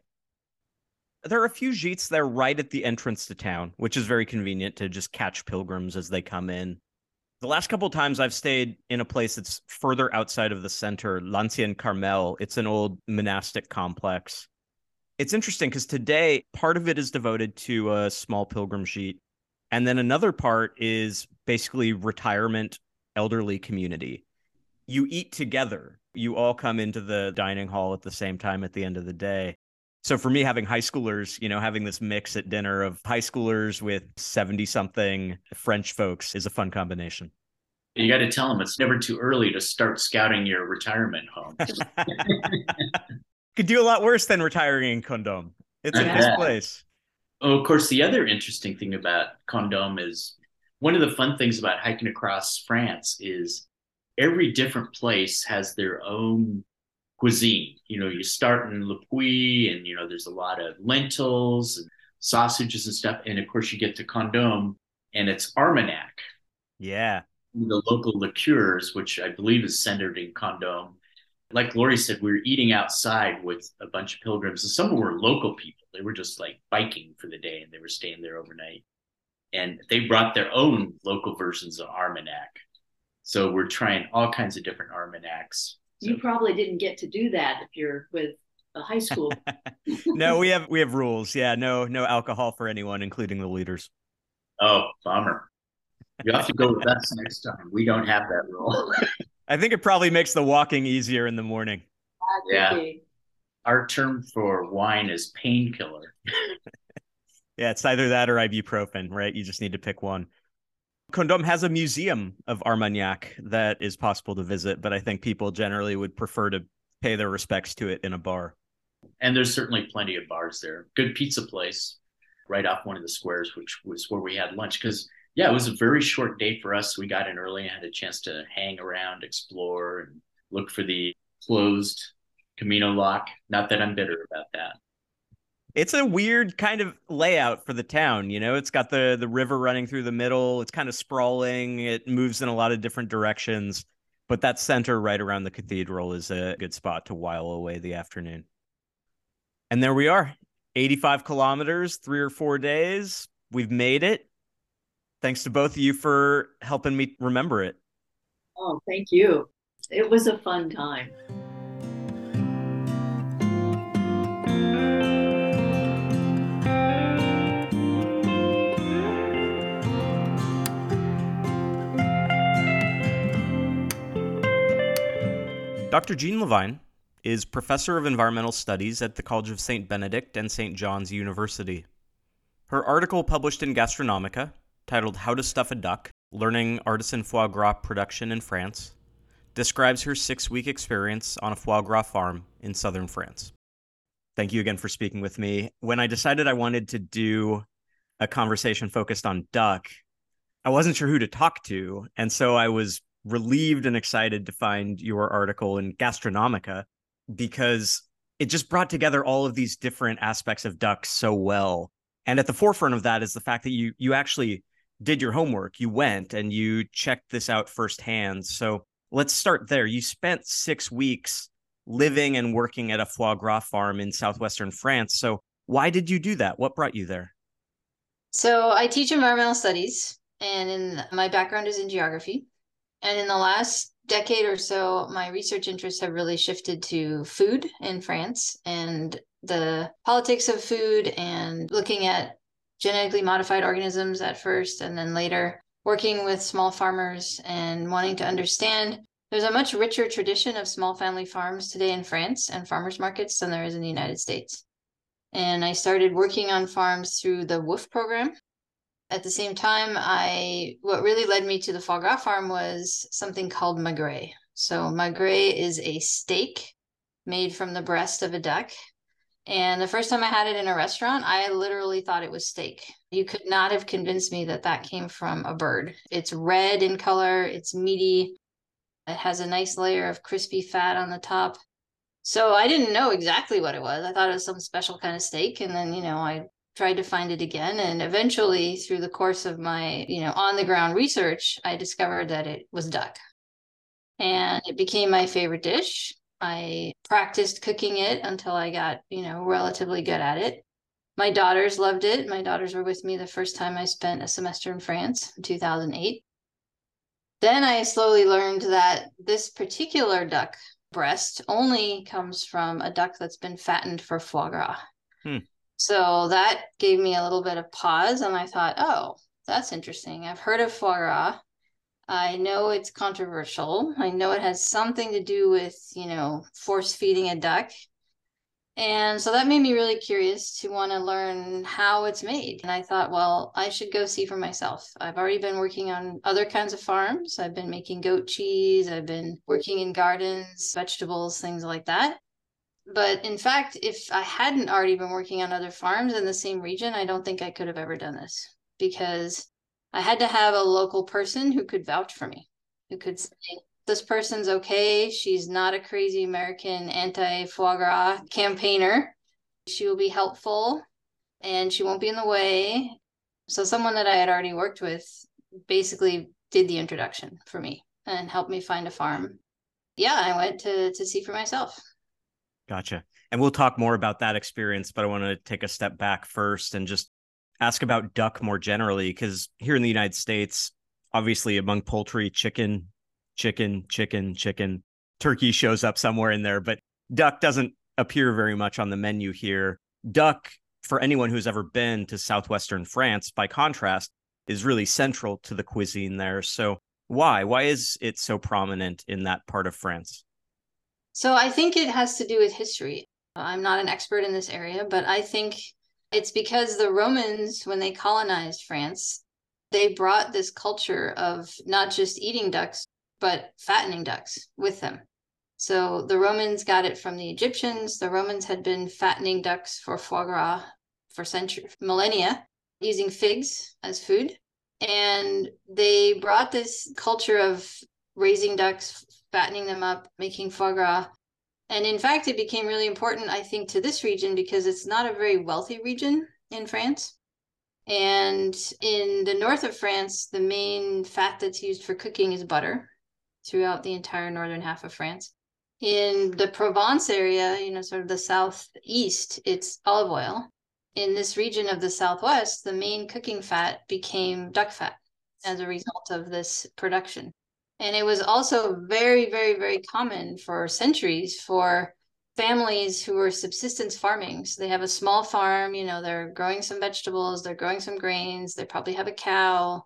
There are a few gîtes there right at the entrance to town, which is very convenient to just catch pilgrims as they come in. The last couple of times I've stayed in a place that's further outside of the center, L'Ancien Carmel. It's an old monastic complex. It's interesting because today part of it is devoted to a small pilgrim gîte, and then another part is basically retirement elderly community. You eat together. You all come into the dining hall at the same time at the end of the day. So for me, having high schoolers, you know, having this mix at dinner of high schoolers with 70 something French folks is a fun combination. You got to tell them it's never too early to start scouting your retirement home. Could do a lot worse than retiring in Condom. It's a nice place. Oh, of course, the other interesting thing about Condom is one of the fun things about hiking across France is every different place has their own cuisine. You know, you start in Le Puy, and you know, there's a lot of lentils and sausages and stuff. And of course, you get to Condom, and it's Armagnac, Yeah. the local liqueurs, which I believe is centered in Condom. Like Laurie said, we were eating outside with a bunch of pilgrims, and some of them were local people. They were just like biking for the day, and they were staying there overnight. And they brought their own local versions of Armagnac. So we're trying all kinds of different Armagnacs. You probably didn't get to do that if you're with a high school. No, we have we have rules. Yeah, no no alcohol for anyone, including the leaders. Oh, bummer. You have to go with us next time. We don't have that rule. I think it probably makes the walking easier in the morning. Yeah. Our term for wine is painkiller. Yeah, it's either that or ibuprofen, right? You just need to pick one. Condom has a museum of Armagnac that is possible to visit, but I think people generally would prefer to pay their respects to it in a bar. And there's certainly plenty of bars there. Good pizza place right off one of the squares, which was where we had lunch. Because, yeah, it was a very short day for us. We got in early and had a chance to hang around, explore, and look for the closed Camino lock. Not that I'm bitter about that. It's a weird kind of layout for the town, you know. It's got the the river running through the middle. It's kind of sprawling. It moves in a lot of different directions, but that center right around the cathedral is a good spot to while away the afternoon. And there we are. 85 kilometers, 3 or 4 days. We've made it. Thanks to both of you for helping me remember it. Oh, thank you. It was a fun time. Dr. Jean Lavigne is professor of environmental studies at the College of St. Benedict and St. John's University. Her article published in Gastronomica, titled How to Stuff a Duck Learning Artisan Foie Gras Production in France, describes her six week experience on a foie gras farm in southern France. Thank you again for speaking with me. When I decided I wanted to do a conversation focused on duck, I wasn't sure who to talk to. And so I was relieved and excited to find your article in Gastronomica because it just brought together all of these different aspects of ducks so well. And at the forefront of that is the fact that you you actually did your homework. You went and you checked this out firsthand. So let's start there. You spent six weeks living and working at a foie gras farm in southwestern France. So why did you do that? What brought you there? So I teach environmental studies and in my background is in geography. And in the last decade or so, my research interests have really shifted to food in France and the politics of food and looking at genetically modified organisms at first and then later working with small farmers and wanting to understand there's a much richer tradition of small family farms today in France and farmers markets than there is in the United States. And I started working on farms through the WWOOF program. At the same time, I what really led me to the foie gras farm was something called magret. So magret is a steak made from the breast of a duck and the first time I had it in a restaurant, I literally thought it was steak. You could not have convinced me that that came from a bird. It's red in color, it's meaty, it has a nice layer of crispy fat on the top. So I didn't know exactly what it was. I thought it was some special kind of steak. And then, you know, I tried to find it again. And eventually, through the course of my, you know, on the ground research, I discovered that it was duck. And it became my favorite dish. I practiced cooking it until I got, you know, relatively good at it. My daughters loved it. My daughters were with me the first time I spent a semester in France in 2008. Then I slowly learned that this particular duck breast only comes from a duck that's been fattened for foie gras. Hmm. So that gave me a little bit of pause, and I thought, oh, that's interesting. I've heard of foie gras. I know it's controversial. I know it has something to do with, you know, force feeding a duck. And so that made me really curious to want to learn how it's made. And I thought, well, I should go see for myself. I've already been working on other kinds of farms. I've been making goat cheese, I've been working in gardens, vegetables, things like that. But in fact, if I hadn't already been working on other farms in the same region, I don't think I could have ever done this because I had to have a local person who could vouch for me, who could say, this person's okay. She's not a crazy American anti foie gras campaigner. She will be helpful and she won't be in the way. So, someone that I had already worked with basically did the introduction for me and helped me find a farm. Yeah, I went to, to see for myself. Gotcha. And we'll talk more about that experience, but I want to take a step back first and just ask about duck more generally because here in the United States, obviously among poultry, chicken, chicken, chicken, chicken, turkey shows up somewhere in there, but duck doesn't appear very much on the menu here. Duck, for anyone who's ever been to southwestern France, by contrast, is really central to the cuisine there. So why? Why is it so prominent in that part of France? So I think it has to do with history. I'm not an expert in this area, but I think it's because the Romans, when they colonized France, they brought this culture of not just eating ducks, but fattening ducks with them. So the Romans got it from the Egyptians. The Romans had been fattening ducks for foie gras for centuries, millennia, using figs as food. And they brought this culture of raising ducks, fattening them up, making foie gras and in fact, it became really important, I think, to this region because it's not a very wealthy region in France. And in the north of France, the main fat that's used for cooking is butter throughout the entire northern half of France. In the Provence area, you know, sort of the southeast, it's olive oil. In this region of the southwest, the main cooking fat became duck fat as a result of this production. And it was also very, very, very common for centuries for families who were subsistence farming. So they have a small farm, you know, they're growing some vegetables, they're growing some grains, they probably have a cow,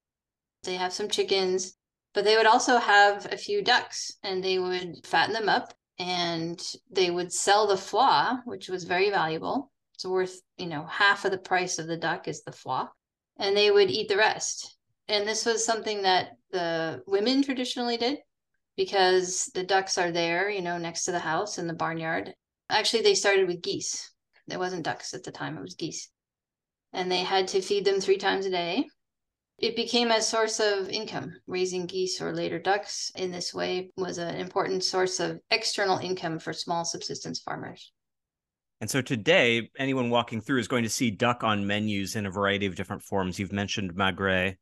they have some chickens, but they would also have a few ducks and they would fatten them up and they would sell the foie, which was very valuable. It's worth, you know, half of the price of the duck is the foie, and they would eat the rest and this was something that the women traditionally did because the ducks are there, you know, next to the house in the barnyard. Actually, they started with geese. There wasn't ducks at the time, it was geese. And they had to feed them three times a day. It became a source of income. Raising geese or later ducks in this way was an important source of external income for small subsistence farmers. And so today, anyone walking through is going to see duck on menus in a variety of different forms. You've mentioned magret,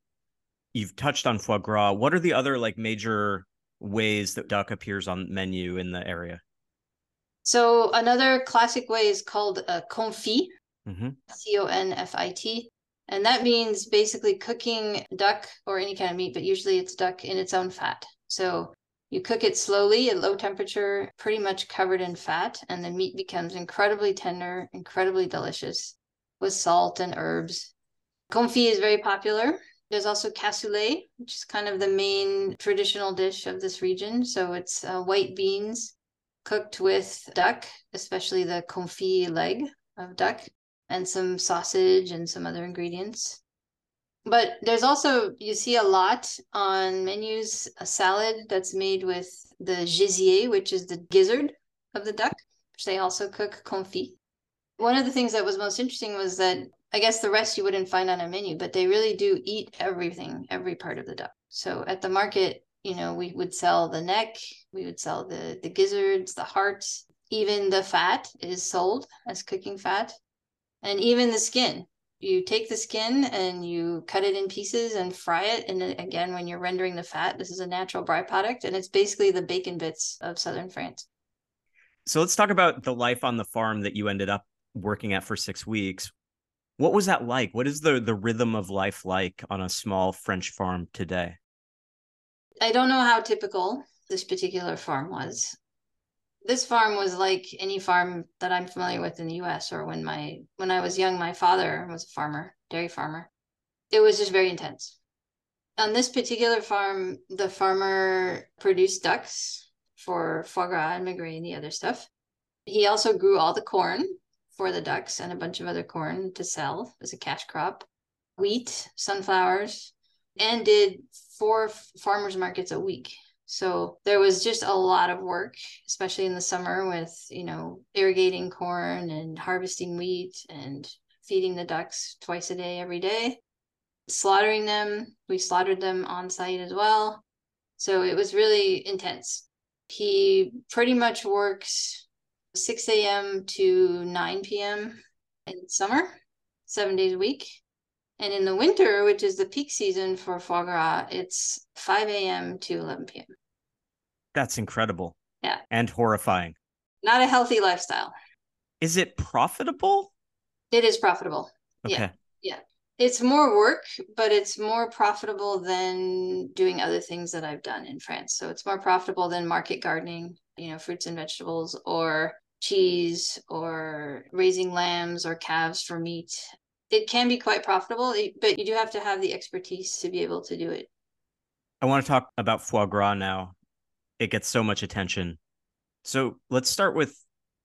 you've touched on foie gras. What are the other like major ways that duck appears on menu in the area? So another classic way is called a confit, mm-hmm. C O N F I T. And that means basically cooking duck or any kind of meat, but usually it's duck in its own fat. So you cook it slowly at low temperature, pretty much covered in fat, and the meat becomes incredibly tender, incredibly delicious with salt and herbs. Confit is very popular. There's also cassoulet, which is kind of the main traditional dish of this region. So it's uh, white beans cooked with duck, especially the confit leg of duck, and some sausage and some other ingredients. But there's also, you see a lot on menus, a salad that's made with the gésier, which is the gizzard of the duck, which they also cook confit. One of the things that was most interesting was that I guess the rest you wouldn't find on a menu, but they really do eat everything, every part of the duck. So at the market, you know, we would sell the neck, we would sell the the gizzards, the hearts, even the fat is sold as cooking fat, and even the skin. You take the skin and you cut it in pieces and fry it. And again, when you're rendering the fat, this is a natural byproduct, and it's basically the bacon bits of southern France. So let's talk about the life on the farm that you ended up working at for six weeks. What was that like? What is the the rhythm of life like on a small French farm today? I don't know how typical this particular farm was. This farm was like any farm that I'm familiar with in the US or when my when I was young my father was a farmer, dairy farmer. It was just very intense. On this particular farm, the farmer produced ducks for foie gras and magret and the other stuff. He also grew all the corn for the ducks and a bunch of other corn to sell as a cash crop, wheat, sunflowers, and did four farmers markets a week. So there was just a lot of work, especially in the summer with, you know, irrigating corn and harvesting wheat and feeding the ducks twice a day, every day, slaughtering them. We slaughtered them on site as well. So it was really intense. He pretty much works 6 a.m. to 9 p.m. in summer, seven days a week. And in the winter, which is the peak season for foie gras, it's 5 a.m. to 11 p.m. That's incredible. Yeah. And horrifying. Not a healthy lifestyle. Is it profitable? It is profitable. Okay. Yeah. Yeah. It's more work, but it's more profitable than doing other things that I've done in France. So it's more profitable than market gardening, you know, fruits and vegetables or cheese or raising lambs or calves for meat it can be quite profitable, but you do have to have the expertise to be able to do it. I want to talk about foie gras now. It gets so much attention. So let's start with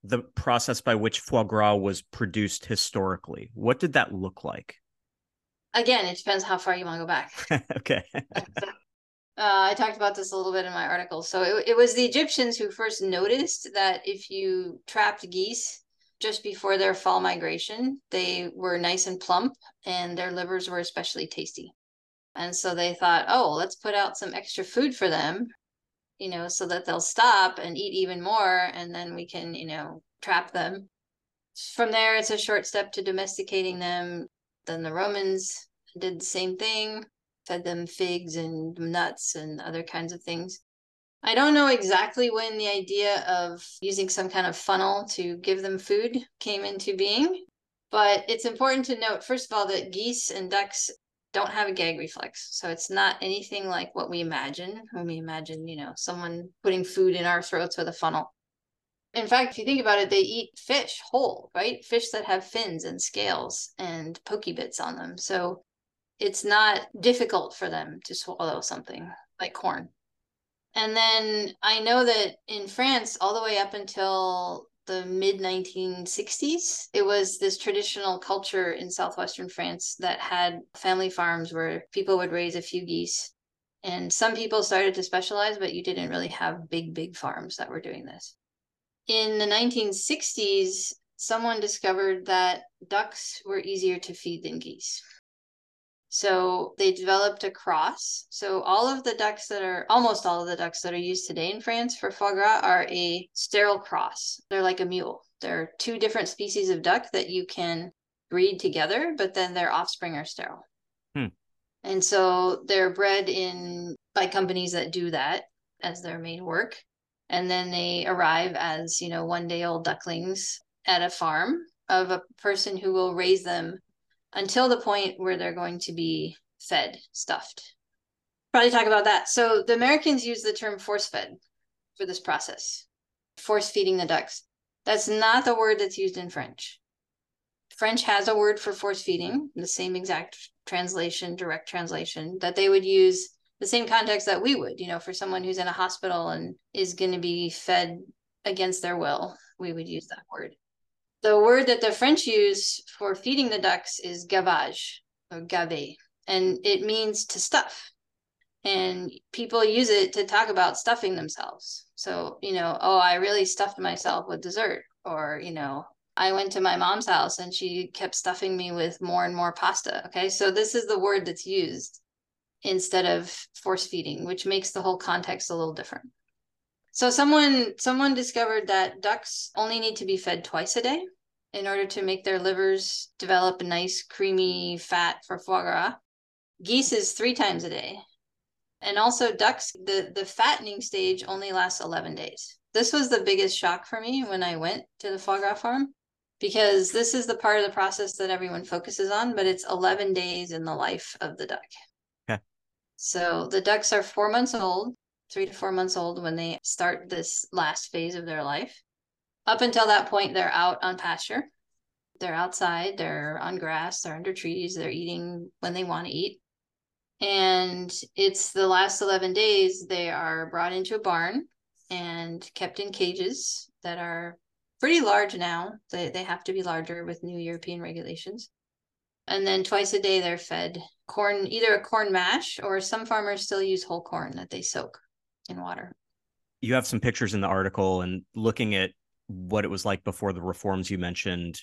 the process by which foie gras was produced historically. What did that look like? Again, it depends how far you want to go back. okay. uh, I talked about this a little bit in my article. So it, it was the Egyptians who first noticed that if you trapped geese just before their fall migration, they were nice and plump and their livers were especially tasty. And so they thought, oh, let's put out some extra food for them, you know, so that they'll stop and eat even more. And then we can, you know, trap them. From there, it's a short step to domesticating them. Then the Romans did the same thing, fed them figs and nuts and other kinds of things. I don't know exactly when the idea of using some kind of funnel to give them food came into being, but it's important to note, first of all, that geese and ducks don't have a gag reflex. So it's not anything like what we imagine when we imagine, you know, someone putting food in our throats with a funnel. In fact, if you think about it, they eat fish whole, right? Fish that have fins and scales and pokey bits on them. So it's not difficult for them to swallow something like corn. And then I know that in France, all the way up until the mid 1960s, it was this traditional culture in southwestern France that had family farms where people would raise a few geese. And some people started to specialize, but you didn't really have big, big farms that were doing this. In the 1960s, someone discovered that ducks were easier to feed than geese. So they developed a cross. So all of the ducks that are almost all of the ducks that are used today in France for foie gras are a sterile cross. They're like a mule. There are two different species of duck that you can breed together, but then their offspring are sterile. Hmm. And so they're bred in by companies that do that as their main work. And then they arrive as, you know, one day old ducklings at a farm of a person who will raise them until the point where they're going to be fed, stuffed. Probably talk about that. So the Americans use the term force fed for this process, force feeding the ducks. That's not the word that's used in French. French has a word for force feeding, the same exact translation, direct translation that they would use the same context that we would, you know, for someone who's in a hospital and is going to be fed against their will, we would use that word. The word that the French use for feeding the ducks is gavage or gave, and it means to stuff. And people use it to talk about stuffing themselves. So, you know, oh, I really stuffed myself with dessert, or, you know, I went to my mom's house and she kept stuffing me with more and more pasta. Okay. So this is the word that's used instead of force feeding, which makes the whole context a little different. So someone someone discovered that ducks only need to be fed twice a day in order to make their livers develop a nice creamy fat for foie gras. Geese is three times a day. And also ducks, the, the fattening stage only lasts 11 days. This was the biggest shock for me when I went to the foie gras farm because this is the part of the process that everyone focuses on, but it's 11 days in the life of the duck. Okay. So the ducks are four months old, three to four months old when they start this last phase of their life. Up until that point, they're out on pasture. They're outside, they're on grass, they're under trees, they're eating when they want to eat. And it's the last 11 days they are brought into a barn and kept in cages that are pretty large now. They, they have to be larger with new European regulations. And then twice a day they're fed corn, either a corn mash or some farmers still use whole corn that they soak in water. You have some pictures in the article and looking at what it was like before the reforms you mentioned,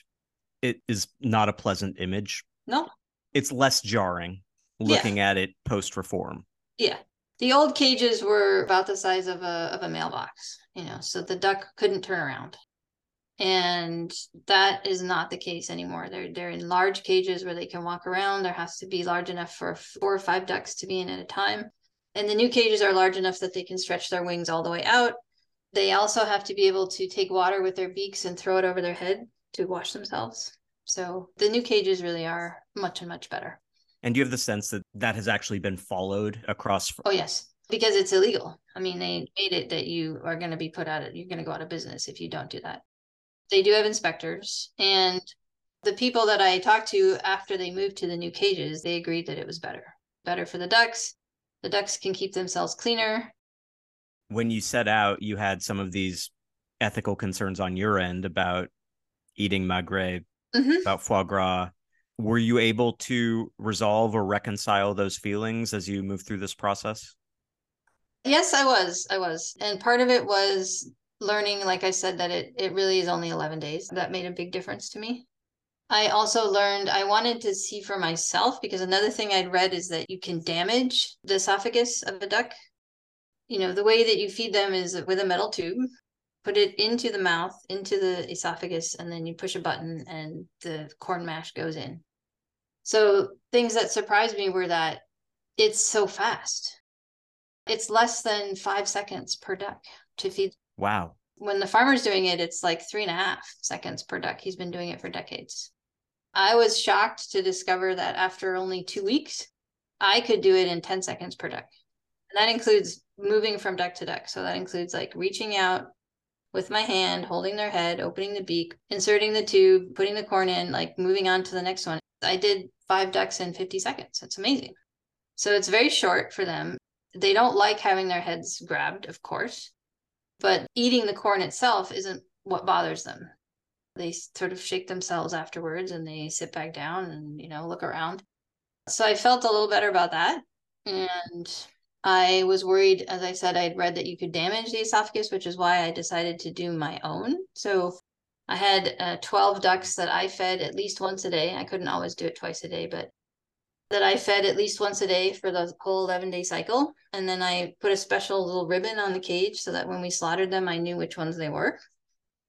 it is not a pleasant image. No. It's less jarring looking yeah. at it post reform. Yeah. The old cages were about the size of a of a mailbox, you know, so the duck couldn't turn around and that is not the case anymore they're they're in large cages where they can walk around there has to be large enough for four or five ducks to be in at a time and the new cages are large enough that they can stretch their wings all the way out. They also have to be able to take water with their beaks and throw it over their head to wash themselves. So the new cages really are much and much better. And do you have the sense that that has actually been followed across oh yes. Because it's illegal. I mean they made it that you are going to be put out of you're going to go out of business if you don't do that. They do have inspectors. And the people that i talked to after they moved to the new cages they agreed that it was better better for the ducks the ducks can keep themselves cleaner when you set out you had some of these ethical concerns on your end about eating magret mm-hmm. about foie gras were you able to resolve or reconcile those feelings as you moved through this process yes i was i was and part of it was learning, like I said, that it, it really is only 11 days. That made a big difference to me. I also learned I wanted to see for myself because another thing I'd read is that you can damage the esophagus of a duck. You know, the way that you feed them is with a metal tube, put it into the mouth, into the esophagus, and then you push a button and the corn mash goes in. So, things that surprised me were that it's so fast. It's less than five seconds per duck to feed Wow. When the farmer's doing it, it's like three and a half seconds per duck. He's been doing it for decades. I was shocked to discover that after only two weeks, I could do it in 10 seconds per duck. And that includes moving from duck to duck. So that includes like reaching out with my hand, holding their head, opening the beak, inserting the tube, putting the corn in, like moving on to the next one. I did five ducks in 50 seconds. It's amazing. So it's very short for them. They don't like having their heads grabbed, of course. But eating the corn itself isn't what bothers them. They sort of shake themselves afterwards and they sit back down and, you know, look around. So I felt a little better about that. And I was worried, as I said, I'd read that you could damage the esophagus, which is why I decided to do my own. So I had uh, 12 ducks that I fed at least once a day. I couldn't always do it twice a day, but that I fed at least once a day for the whole 11 day cycle. And then I put a special little ribbon on the cage so that when we slaughtered them, I knew which ones they were.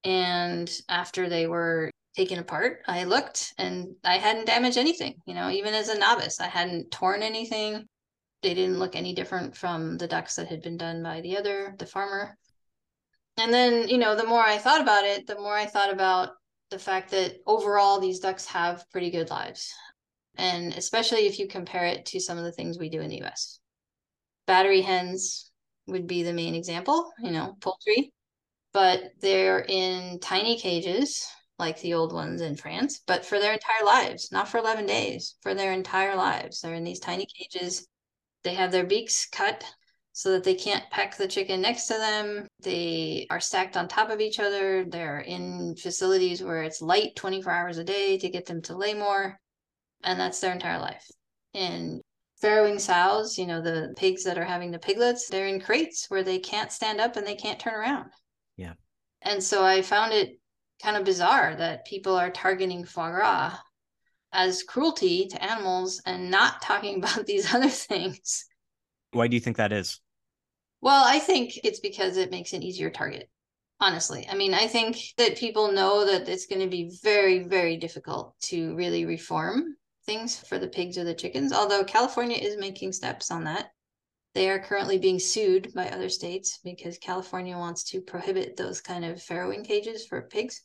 And after they were taken apart, I looked and I hadn't damaged anything. You know, even as a novice, I hadn't torn anything. They didn't look any different from the ducks that had been done by the other, the farmer. And then, you know, the more I thought about it, the more I thought about the fact that overall these ducks have pretty good lives And especially if you compare it to some of the things we do in the US. Battery hens would be the main example, you know, poultry, but they're in tiny cages like the old ones in France, but for their entire lives, not for 11 days, for their entire lives. They're in these tiny cages. They have their beaks cut so that they can't peck the chicken next to them. They are stacked on top of each other. They're in facilities where it's light 24 hours a day to get them to lay more. And that's their entire life. And farrowing sows, you know, the pigs that are having the piglets, they're in crates where they can't stand up and they can't turn around. And so I found it kind of bizarre that people are targeting foie gras as cruelty to animals and not talking about these other things. Why do you think that is? Well, I think it's because it makes an easier target. Honestly, I mean, I think that people know that it's going to be very, very difficult to really reform things for the pigs or the chickens, although California is making steps on that. They are currently being sued by other states because California wants to prohibit those kind of farrowing cages for pigs.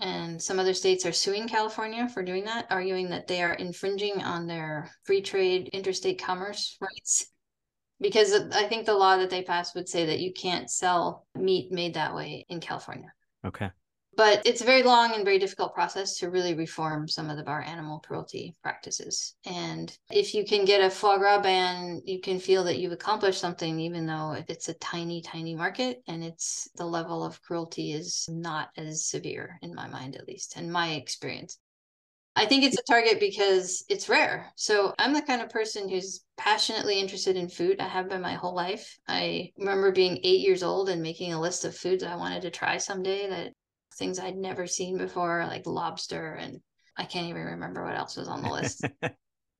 And some other states are suing California for doing that, arguing that they are infringing on their free trade interstate commerce rights because I think the law that they passed would say that you can't sell meat made that way in California. Okay. But it's a very long and very difficult process to really reform some of the bar animal cruelty practices. And if you can get a foie gras ban, you can feel that you've accomplished something, even though it's a tiny, tiny market and it's the level of cruelty is not as severe in my mind, at least, in my experience. I think it's a target because it's rare. So I'm the kind of person who's passionately interested in food. I have been my whole life. I remember being eight years old and making a list of foods I wanted to try someday that things I'd never seen before, like lobster, and I can't even remember what else was on the list.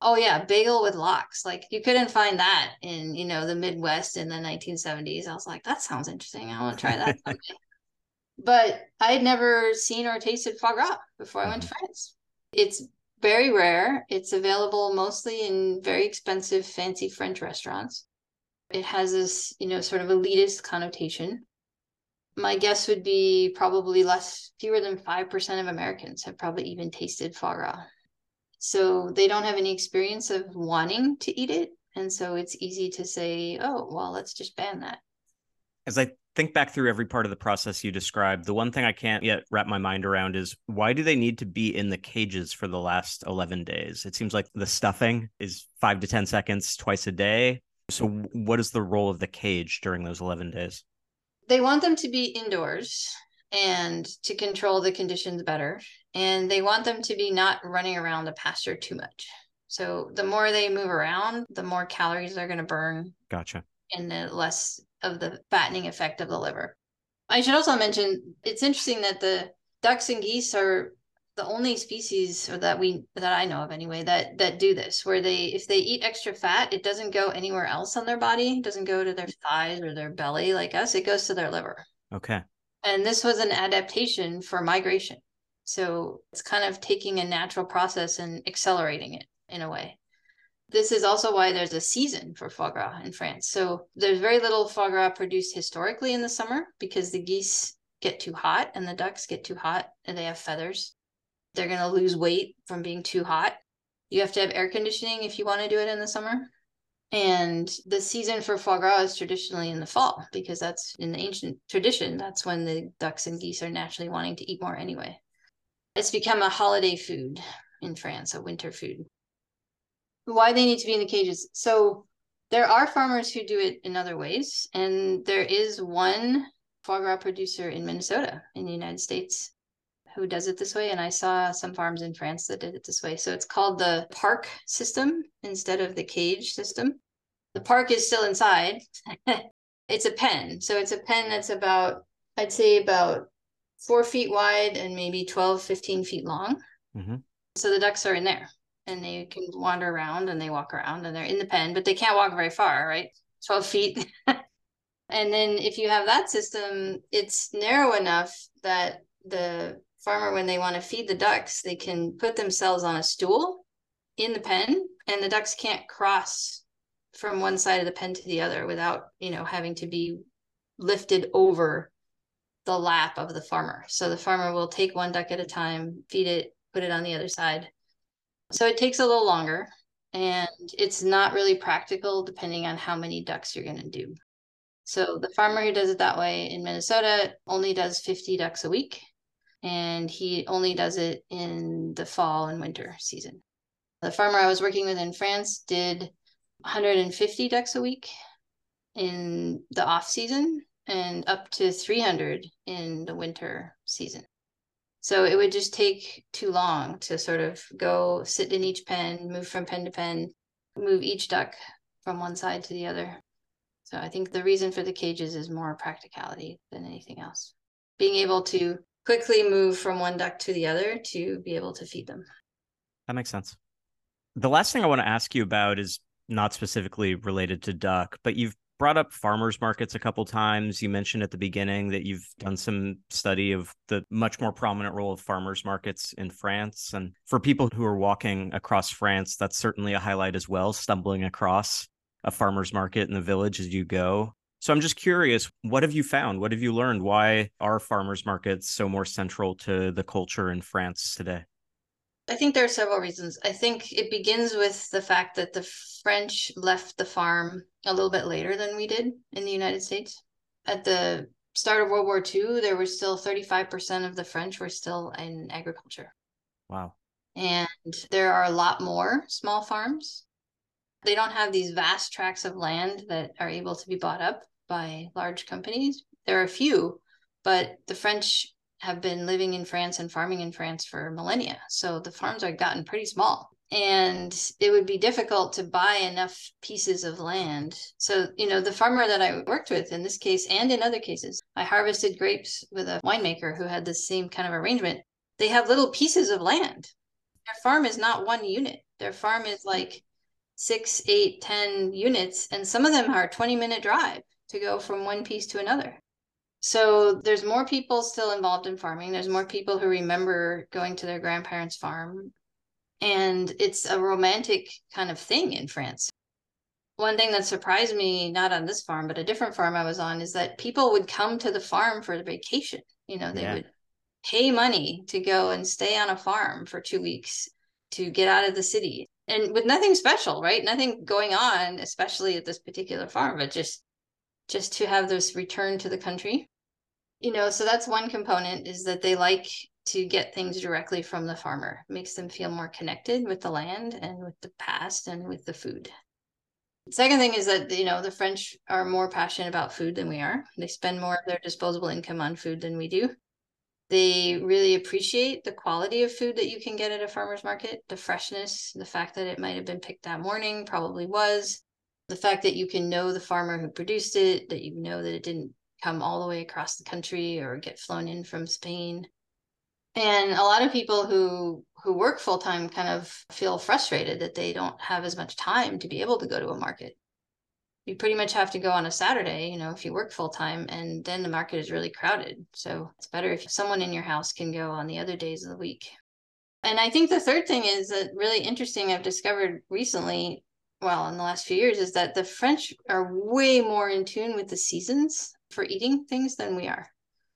oh yeah, bagel with lox. Like you couldn't find that in, you know, the Midwest in the 1970s. I was like, that sounds interesting. I want to try that someday. but I had never seen or tasted foie gras before I went to mm-hmm. France. It's very rare. It's available mostly in very expensive, fancy French restaurants. It has this, you know, sort of elitist connotation. My guess would be probably less, fewer than 5% of Americans have probably even tasted foie gras. So they don't have any experience of wanting to eat it. And so it's easy to say, oh, well, let's just ban that. As I think back through every part of the process you described, the one thing I can't yet wrap my mind around is why do they need to be in the cages for the last 11 days? It seems like the stuffing is five to 10 seconds twice a day. So, what is the role of the cage during those 11 days? They want them to be indoors and to control the conditions better. And they want them to be not running around the pasture too much. So, the more they move around, the more calories they're going to burn. Gotcha. And the less of the fattening effect of the liver. I should also mention it's interesting that the ducks and geese are the only species or that we that I know of anyway that that do this where they if they eat extra fat it doesn't go anywhere else on their body. It doesn't go to their hmm. thighs or their belly like us. It goes to their liver. Okay. And this was an adaptation for migration. So it's kind of taking a natural process and accelerating it in a way. This is also why there's a season for foie gras in France. So there's very little foie gras produced historically in the summer because the geese get too hot and the ducks get too hot and they have feathers. They're going to lose weight from being too hot. You have to have air conditioning if you want to do it in the summer. And the season for foie gras is traditionally in the fall because that's in the ancient tradition. That's when the ducks and geese are naturally wanting to eat more anyway. It's become a holiday food in France, a winter food why they need to be in the cages. So there are farmers who do it in other ways, and there is one foie gras producer in Minnesota in the United States who does it this way. And I saw some farms in France that did it this way. So it's called the park system instead of the cage system. The park is still inside. it's a pen. So it's a pen that's about, I'd say, about four feet wide and maybe 12, 15 feet long. Mm-hmm. So the ducks are in there and they can wander around and they walk around and they're in the pen, but they can't walk very far, right? 12 feet. and then if you have that system, it's narrow enough that the farmer, when they want to feed the ducks, they can put themselves on a stool in the pen and the ducks can't cross from one side of the pen to the other without, you know, having to be lifted over the lap of the farmer. So the farmer will take one duck at a time, feed it, put it on the other side So it takes a little longer and it's not really practical depending on how many ducks you're going to do. So the farmer who does it that way in Minnesota only does 50 ducks a week and he only does it in the fall and winter season. The farmer I was working with in France did 150 ducks a week in the off season and up to 300 in the winter season. So it would just take too long to sort of go sit in each pen, move from pen to pen, move each duck from one side to the other. So I think the reason for the cages is more practicality than anything else. Being able to quickly move from one duck to the other to be able to feed them. That makes sense. The last thing I want to ask you about is not specifically related to duck, but you've brought up farmers markets a couple times. You mentioned at the beginning that you've done some study of the much more prominent role of farmers markets in France. And for people who are walking across France, that's certainly a highlight as well, stumbling across a farmers market in the village as you go. So I'm just curious, what have you found? What have you learned? Why are farmers markets so more central to the culture in France today? I think there are several reasons. I think it begins with the fact that the French left the farm a little bit later than we did in the United States. At the start of World War II, there were still 35% of the French were still in agriculture. Wow. And there are a lot more small farms. They don't have these vast tracts of land that are able to be bought up by large companies. There are a few, but the French have been living in France and farming in France for millennia. So the farms are gotten pretty small. And it would be difficult to buy enough pieces of land. So, you know, the farmer that I worked with in this case and in other cases, I harvested grapes with a winemaker who had the same kind of arrangement. They have little pieces of land. Their farm is not one unit. Their farm is like six, eight, ten units, and some of them are 20 minute drive to go from one piece to another. So there's more people still involved in farming. There's more people who remember going to their grandparents' farm. And it's a romantic kind of thing in France. One thing that surprised me, not on this farm, but a different farm I was on, is that people would come to the farm for the vacation. You know, they yeah. would pay money to go and stay on a farm for two weeks to get out of the city and with nothing special, right? Nothing going on, especially at this particular farm, but just just to have this return to the country. You know so that's one component is that they like to get things directly from the farmer. It makes them feel more connected with the land and with the past and with the food. Second thing is that you know the french are more passionate about food than we are. They spend more of their disposable income on food than we do. They really appreciate the quality of food that you can get at a farmer's market the freshness the fact that it might have been picked that morning probably was the fact that you can know the farmer who produced it that you know that it didn't come all the way across the country or get flown in from Spain. And a lot of people who who work full time kind of feel frustrated that they don't have as much time to be able to go to a market. You pretty much have to go on a Saturday, you know, if you work full time, and then the market is really crowded. So it's better if someone in your house can go on the other days of the week. And I think the third thing is that really interesting I've discovered recently, well, in the last few years, is that the French are way more in tune with the seasons for eating things than we are.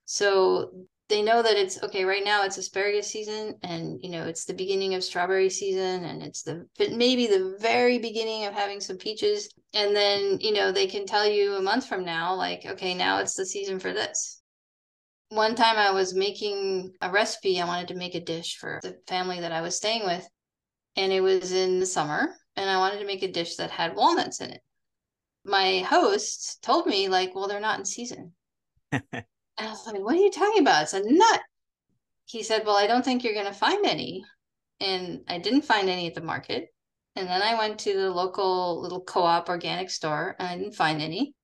So they know that it's okay right now it's asparagus season and you know it's the beginning of strawberry season and it's the maybe the very beginning of having some peaches. And then you know they can tell you a month from now like okay now it's the season for this. One time i was making a recipe i wanted to make a dish for the family that i was staying with and it was in the summer and i wanted to make a dish that had walnuts in it my host told me like, well, they're not in season. and I was like, what are you talking about? It's a nut. He said, well, I don't think you're going to find any. And I didn't find any at the market. And then I went to the local little co-op organic store and I didn't find any.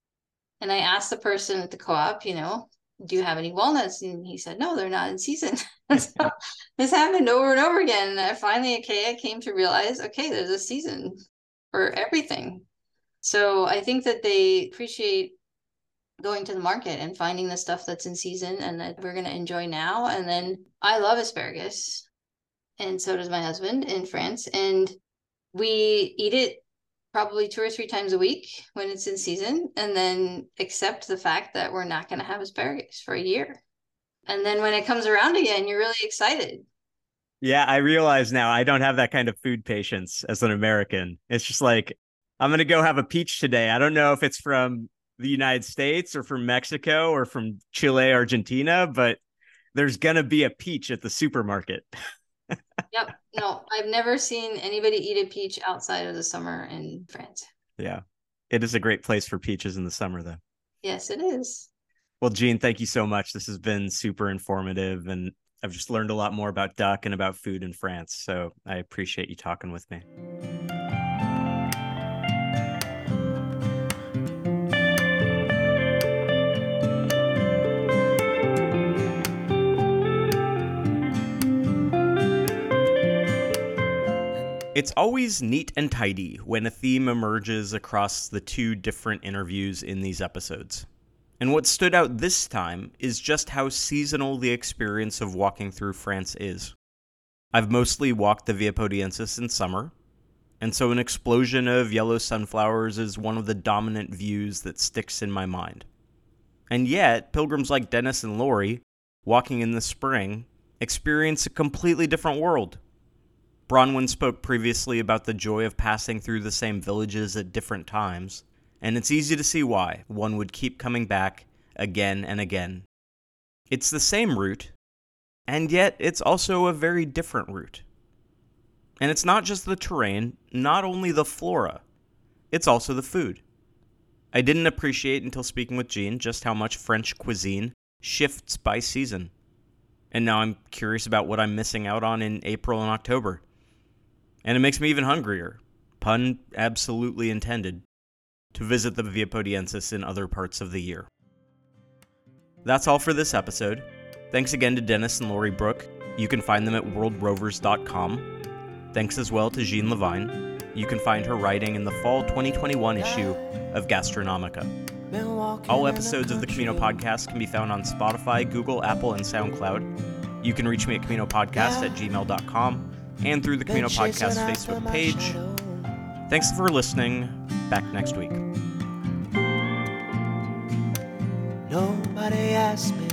And I asked the person at the co-op, you know, do you have any walnuts? And he said, no, they're not in season. so this happened over and over again. And I finally, okay, I came to realize, okay, there's a season for everything. So I think that they appreciate going to the market and finding the stuff that's in season and that we're going to enjoy now. And then I love asparagus, and so does my husband in France. And we eat it probably two or three times a week when it's in season, and then accept the fact that we're not going to have asparagus for a year. And then when it comes around again, you're really excited Yeah, I realize now I don't have that kind of food patience as an American. It's just like I'm gonna go have a peach today. I don't know if it's from the United States or from Mexico or from Chile, Argentina, but there's gonna be a peach at the supermarket. Yep. No, I've never seen anybody eat a peach outside of the summer in France. Yeah. It is a great place for peaches in the summer though. Yes, it is. Well, Jean, thank you so much. This has been super informative and I've just learned a lot more about duck and about food in France. So I appreciate you talking with me. It's always neat and tidy when a theme emerges across the two different interviews in these episodes. And what stood out this time is just how seasonal the experience of walking through France is. I've mostly walked the Via Podiensis in summer, and so an explosion of yellow sunflowers is one of the dominant views that sticks in my mind. And yet, pilgrims like Dennis and Laurie, walking in the spring, experience a completely different world. Bronwyn spoke previously about the joy of passing through the same villages at different times, and it's easy to see why one would keep coming back again and again. It's the same route, and yet it's also a very different route. And it's not just the terrain, not only the flora, it's also the food. I didn't appreciate until speaking with Jean just how much French cuisine shifts by season. And now I'm curious about what I'm missing out on in April and October. And it makes me even hungrier, pun absolutely intended, to visit the Via Podiensis in other parts of the year. That's all for this episode. Thanks again to Dennis and Laurie Brooke. You can find them at worldrovers.com. Thanks as well to Jean Lavigne. You can find her writing in the fall 2021 issue of Gastronomica. All episodes of the Camino podcast can be found on Spotify, Google, Apple, and SoundCloud. You can reach me at CaminoPodcast at gmail.com and through the Camino Podcast Facebook page. Thanks for listening. Back next week. Nobody asked me